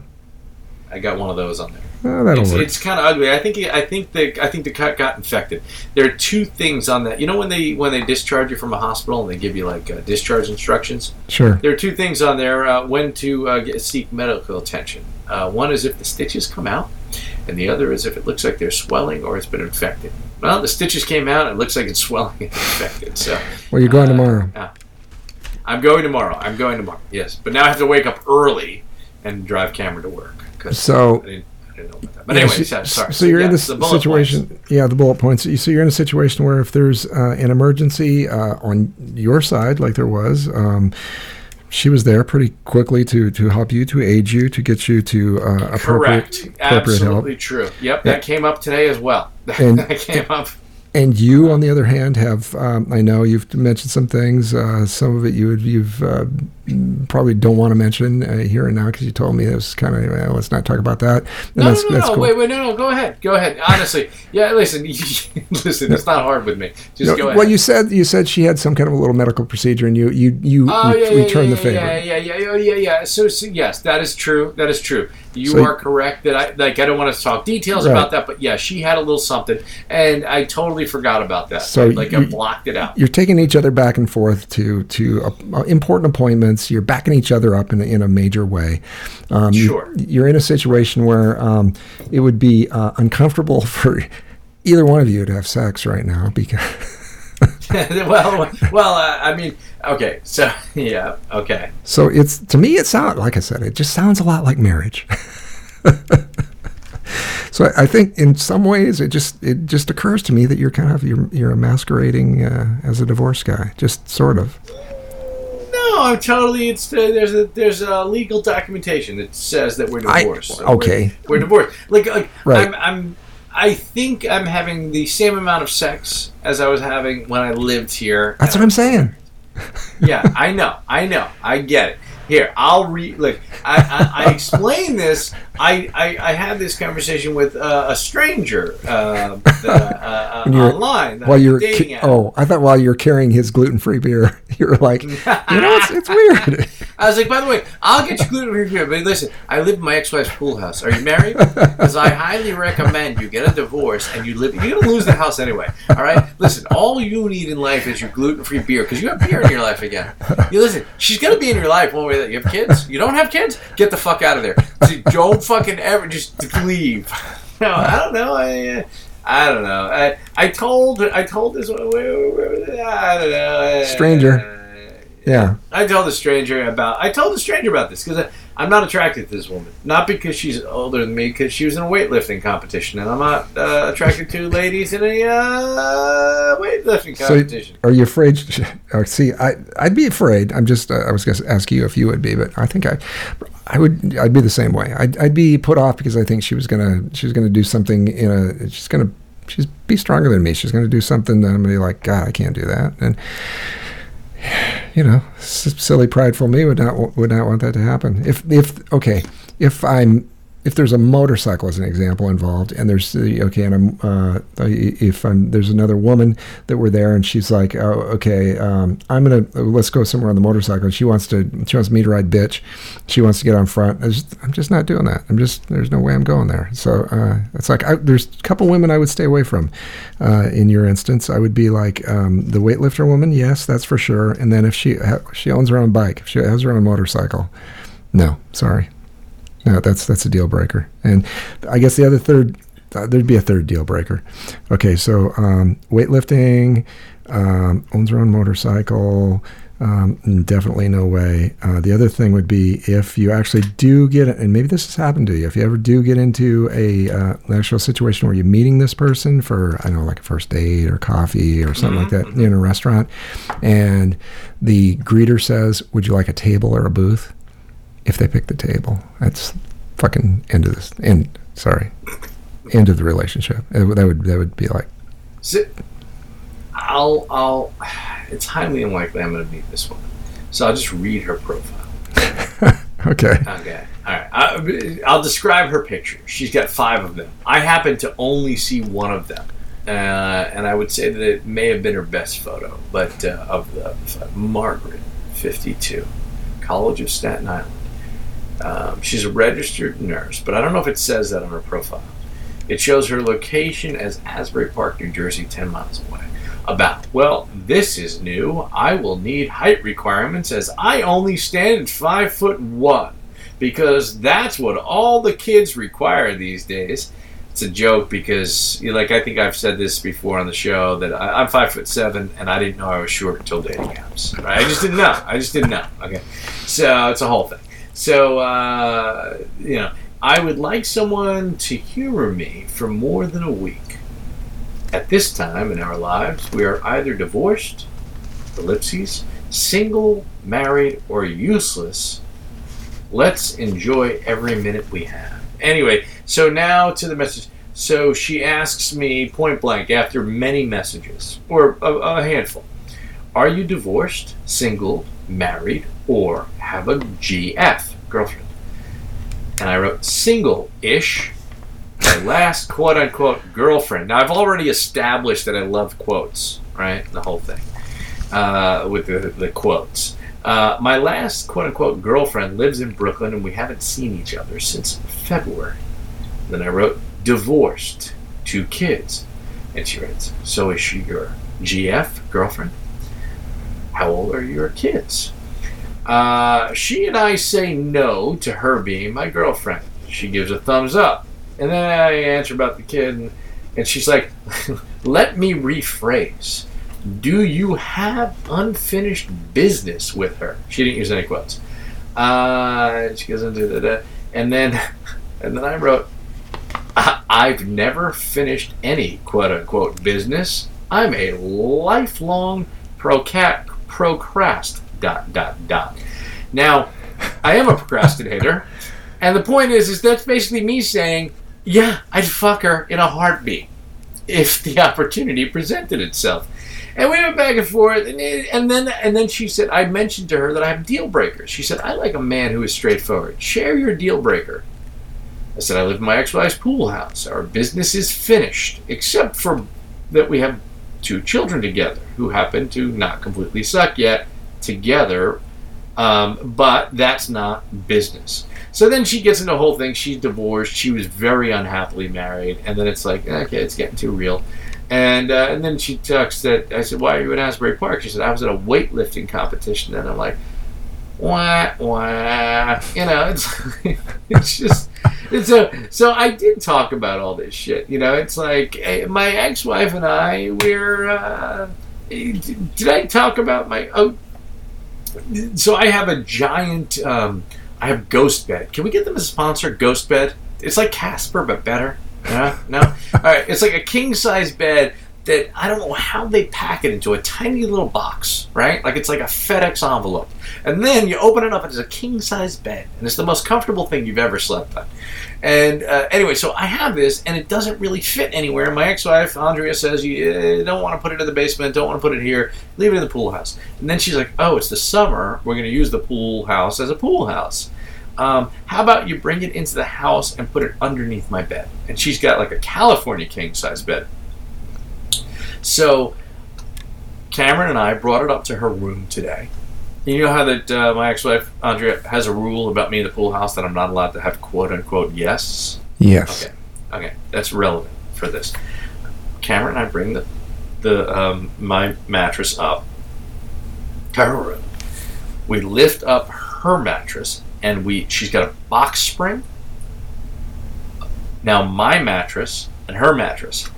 I got one of those on there. Oh, that'll It's, work. it's kind of ugly. I think I think the I think the cut got infected. There are two things on that. You know when they when they discharge you from a hospital and they give you like uh, discharge instructions. sure. There are two things on there uh, when to uh, get, seek medical attention. Uh, one is if the stitches come out, and the other is if it looks like they're swelling or it's been infected. Well, the stitches came out. It looks like it's swelling and infected. So Well, you're going uh, tomorrow. yeah. I'm going tomorrow. I'm going tomorrow. Yes, but now I have to wake up early and drive Cameron to work. So- I didn't, know about that. But Yeah, anyway, so, yeah, sorry. so you're in yeah, this the situation. points. Yeah, the bullet points. So you're in a situation where if there's uh, an emergency uh, on your side, like there was, um, she was there pretty quickly to to help you, to aid you, to get you to uh, appropriate Correct. appropriate help. Absolutely true. Yep, that came up today as well. And- that came up. And you, on the other hand, have um, I know you've mentioned some things. Uh, some of it you you've uh, probably don't want to mention uh, here and now because you told me it was kind of uh, let's not talk about that. No, no, no, no. Cool. Wait, wait, no, no. Go ahead, go ahead. Honestly, yeah. Listen, listen. It's not hard with me. Just no, go ahead. Well, you said you said she had some kind of a little medical procedure, and you you you oh, re- yeah, yeah, returned yeah, the favor. Yeah, yeah, yeah, yeah, yeah, yeah. So, so yes, that is true. That is true. You so, are correct that I like. I don't want to talk details right. about that, but yeah, she had a little something, and I totally forgot about that. So like you, I blocked it out. You're taking each other back and forth to to uh, important appointments. You're backing each other up in a, in a major way. Um, sure. You, are in a situation where um, it would be uh, uncomfortable for either one of you to have sex right now because. well, well, uh, I mean, okay, so yeah, okay. So it's to me, it sounds like I said, it just sounds a lot like marriage. so I think in some ways it just it just occurs to me that you're kind of you're you're masquerading uh, as a divorce guy, just sort of. No, I'm totally. It's uh, there's a there's a legal documentation that says that we're divorced. I, okay, we're, we're, divorced. Like, like right. I'm, I'm I think I'm having the same amount of sex as I was having when I lived here. That's what I'm saying. yeah, I know, I know, I get it. Here, I'll read. Look, I, I, I explain this. I, I, I, had this conversation with uh, a stranger uh, uh, uh online. While you're ca- oh, I thought while you're carrying his gluten free beer, you're like, you know, it's, it's weird. I was like, by the way, I'll get you gluten free beer, but listen, I live in my ex wife's pool house. Are you married? Because I highly recommend you get a divorce and you live. You're gonna lose the house anyway. All right. Listen, all you need in life is your gluten free beer because you have beer in your life again. You listen. She's gonna be in your life one way that you have kids. You don't have kids? Get the fuck out of there. Don't fucking ever just leave. No, I don't know. I, uh, I don't know. I, I told I told this one I don't know. Stranger. Uh, yeah. I told the stranger about I told the stranger about this because I'm not attracted to this woman. Not because she's older than me, because she was in a weightlifting competition, and I'm not uh, attracted to ladies in a uh, weightlifting competition. So are you afraid? Uh, see, I I'd be afraid. I'm just uh, I was going to ask you if you would be, but I think I I would I'd be the same way. I'd, I'd be put off because I think she was gonna she was gonna do something in a she's gonna she's be stronger than me. She's gonna do something that I'm gonna be like God I can't do that and you know, silly, prideful me would not would not want that to happen. If if okay, if I'm if there's a motorcycle as an example involved, and there's okay, and I'm uh, if I'm there's another woman that we're there, and she's like, oh, okay, um, I'm gonna let's go somewhere on the motorcycle. She wants to she wants me to ride bitch. She wants to get on front. Just, I'm just not doing that. I'm just there's no way I'm going there. So uh, it's like I, there's a couple women I would stay away from. Uh, in your instance, I would be like um, the weightlifter woman. Yes, that's for sure. And then if she she owns her own bike, if she has her own motorcycle, no, sorry. No, that's that's a deal breaker. And I guess the other third, uh, there'd be a third deal breaker. Okay, so um, weightlifting, um, owns her own motorcycle. Um, definitely no way. Uh, the other thing would be if you actually do get, and maybe this has happened to you, if you ever do get into a uh, actual situation where you're meeting this person for, I don't know, like a first date or coffee or something mm-hmm. like that mm-hmm. in a restaurant, and the greeter says, "Would you like a table or a booth?" If they pick the table. That's fucking end of this. End. Sorry, end of the relationship. It, that would that would be like. So, I'll I'll. It's highly unlikely I'm going to meet this woman, so I'll just read her profile. okay. Okay. All right. I, I'll describe her picture. She's got five of them. I happen to only see one of them. Uh, and I would say that it may have been her best photo, but uh, of the Margaret, 52, College of Staten Island. Um, she's a registered nurse, but I don't know if it says that on her profile. It shows her location as Asbury Park, New Jersey, 10 miles away. About, well, this is new. I will need height requirements as I only stand 5 foot 1 because that's what all the kids require these days. It's a joke because, you know, like, I think I've said this before on the show that I, am five foot seven and I didn't know I was short until dating apps. Right? I just didn't know. I just didn't know. Okay, so it's a whole thing. So, uh, you know, I would like someone to humor me for more than a week. At this time in our lives, we are either divorced, ellipses, single, married, or useless. Let's enjoy every minute we have. Anyway, so now to the message. So she asks me point blank after many messages, or a, a handful, Are you divorced, single, married, or have a GF, girlfriend? And I wrote single ish. My last quote unquote girlfriend. Now, I've already established that I love quotes, right? The whole thing uh, with the, the quotes. Uh, my last quote unquote girlfriend lives in Brooklyn and we haven't seen each other since February. Then I wrote divorced, two kids. And she writes, So is she your GF girlfriend? How old are your kids? Uh, she and I say no to her being my girlfriend. She gives a thumbs up. And then I answer about the kid, and, and she's like, Let me rephrase. Do you have unfinished business with her? She didn't use any quotes. Uh, she goes into the, and then, and then I wrote, I've never finished any quote unquote business. I'm a lifelong procat procrast dot dot dot. Now, I am a procrastinator, and the point is, is that's basically me saying, yeah, I'd fuck her in a heartbeat if the opportunity presented itself. And we went back and forth, and, and then and then she said, I mentioned to her that I have deal breakers. She said, I like a man who is straightforward. Share your deal breaker. I said, I live in my ex-wife's pool house. Our business is finished, except for that we have two children together who happen to not completely suck yet together. Um, but that's not business. So then she gets into the whole thing. She's divorced. She was very unhappily married, and then it's like, okay, it's getting too real. And uh, and then she talks that I said, why are you in Asbury Park? She said, I was at a weightlifting competition, and I'm like, wah wah. You know, it's it's just it's a so I did talk about all this shit. You know, it's like eh, my ex-wife and I we're. Uh, did I talk about my oh? So I have a giant. Um, I have Ghost Bed. Can we get them as a sponsor? Ghost Bed. It's like Casper but better. Yeah, no. All right. It's like a king size bed that I don't know how they pack it into a tiny little box, right? Like it's like a FedEx envelope. And then you open it up and it's a king size bed. And it's the most comfortable thing you've ever slept on. And uh, anyway, so I have this and it doesn't really fit anywhere. My ex wife, Andrea, says, You don't want to put it in the basement, don't want to put it here, leave it in the pool house. And then she's like, Oh, it's the summer. We're going to use the pool house as a pool house. Um, how about you bring it into the house and put it underneath my bed? And she's got like a California king size bed. So Cameron and I brought it up to her room today. You know how that uh, my ex-wife Andrea has a rule about me in the pool house that I'm not allowed to have quote unquote yes. Yes. Okay. Okay. That's relevant for this. Cameron and I bring the the um, my mattress up to her room. We lift up her mattress and we she's got a box spring. Now my mattress and her mattress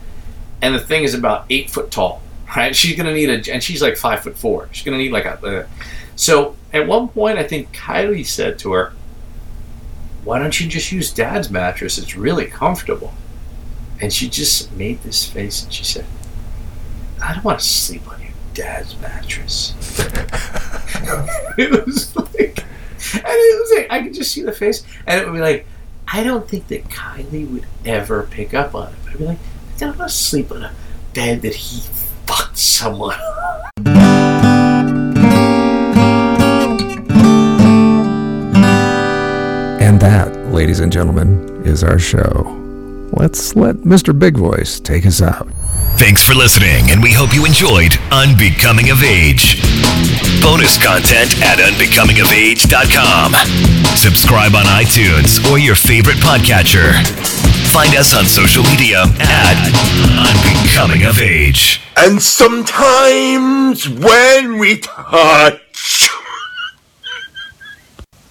and the thing is about eight foot tall. Right? She's gonna need a, and she's like five foot four. She's gonna need like a. Uh, so at one point, I think Kylie said to her, "Why don't you just use Dad's mattress? It's really comfortable." And she just made this face and she said, "I don't want to sleep on your Dad's mattress." it was like, and it was like I could just see the face, and it would be like, I don't think that Kylie would ever pick up on it. But I'd be like. I don't want to sleep on a bed that he fucked someone. And that, ladies and gentlemen, is our show. Let's let Mr. Big Voice take us out. Thanks for listening, and we hope you enjoyed Unbecoming of Age. Bonus content at unbecomingofage.com. Subscribe on iTunes or your favorite podcatcher. Find us on social media at Unbecoming of Age. And sometimes when we touch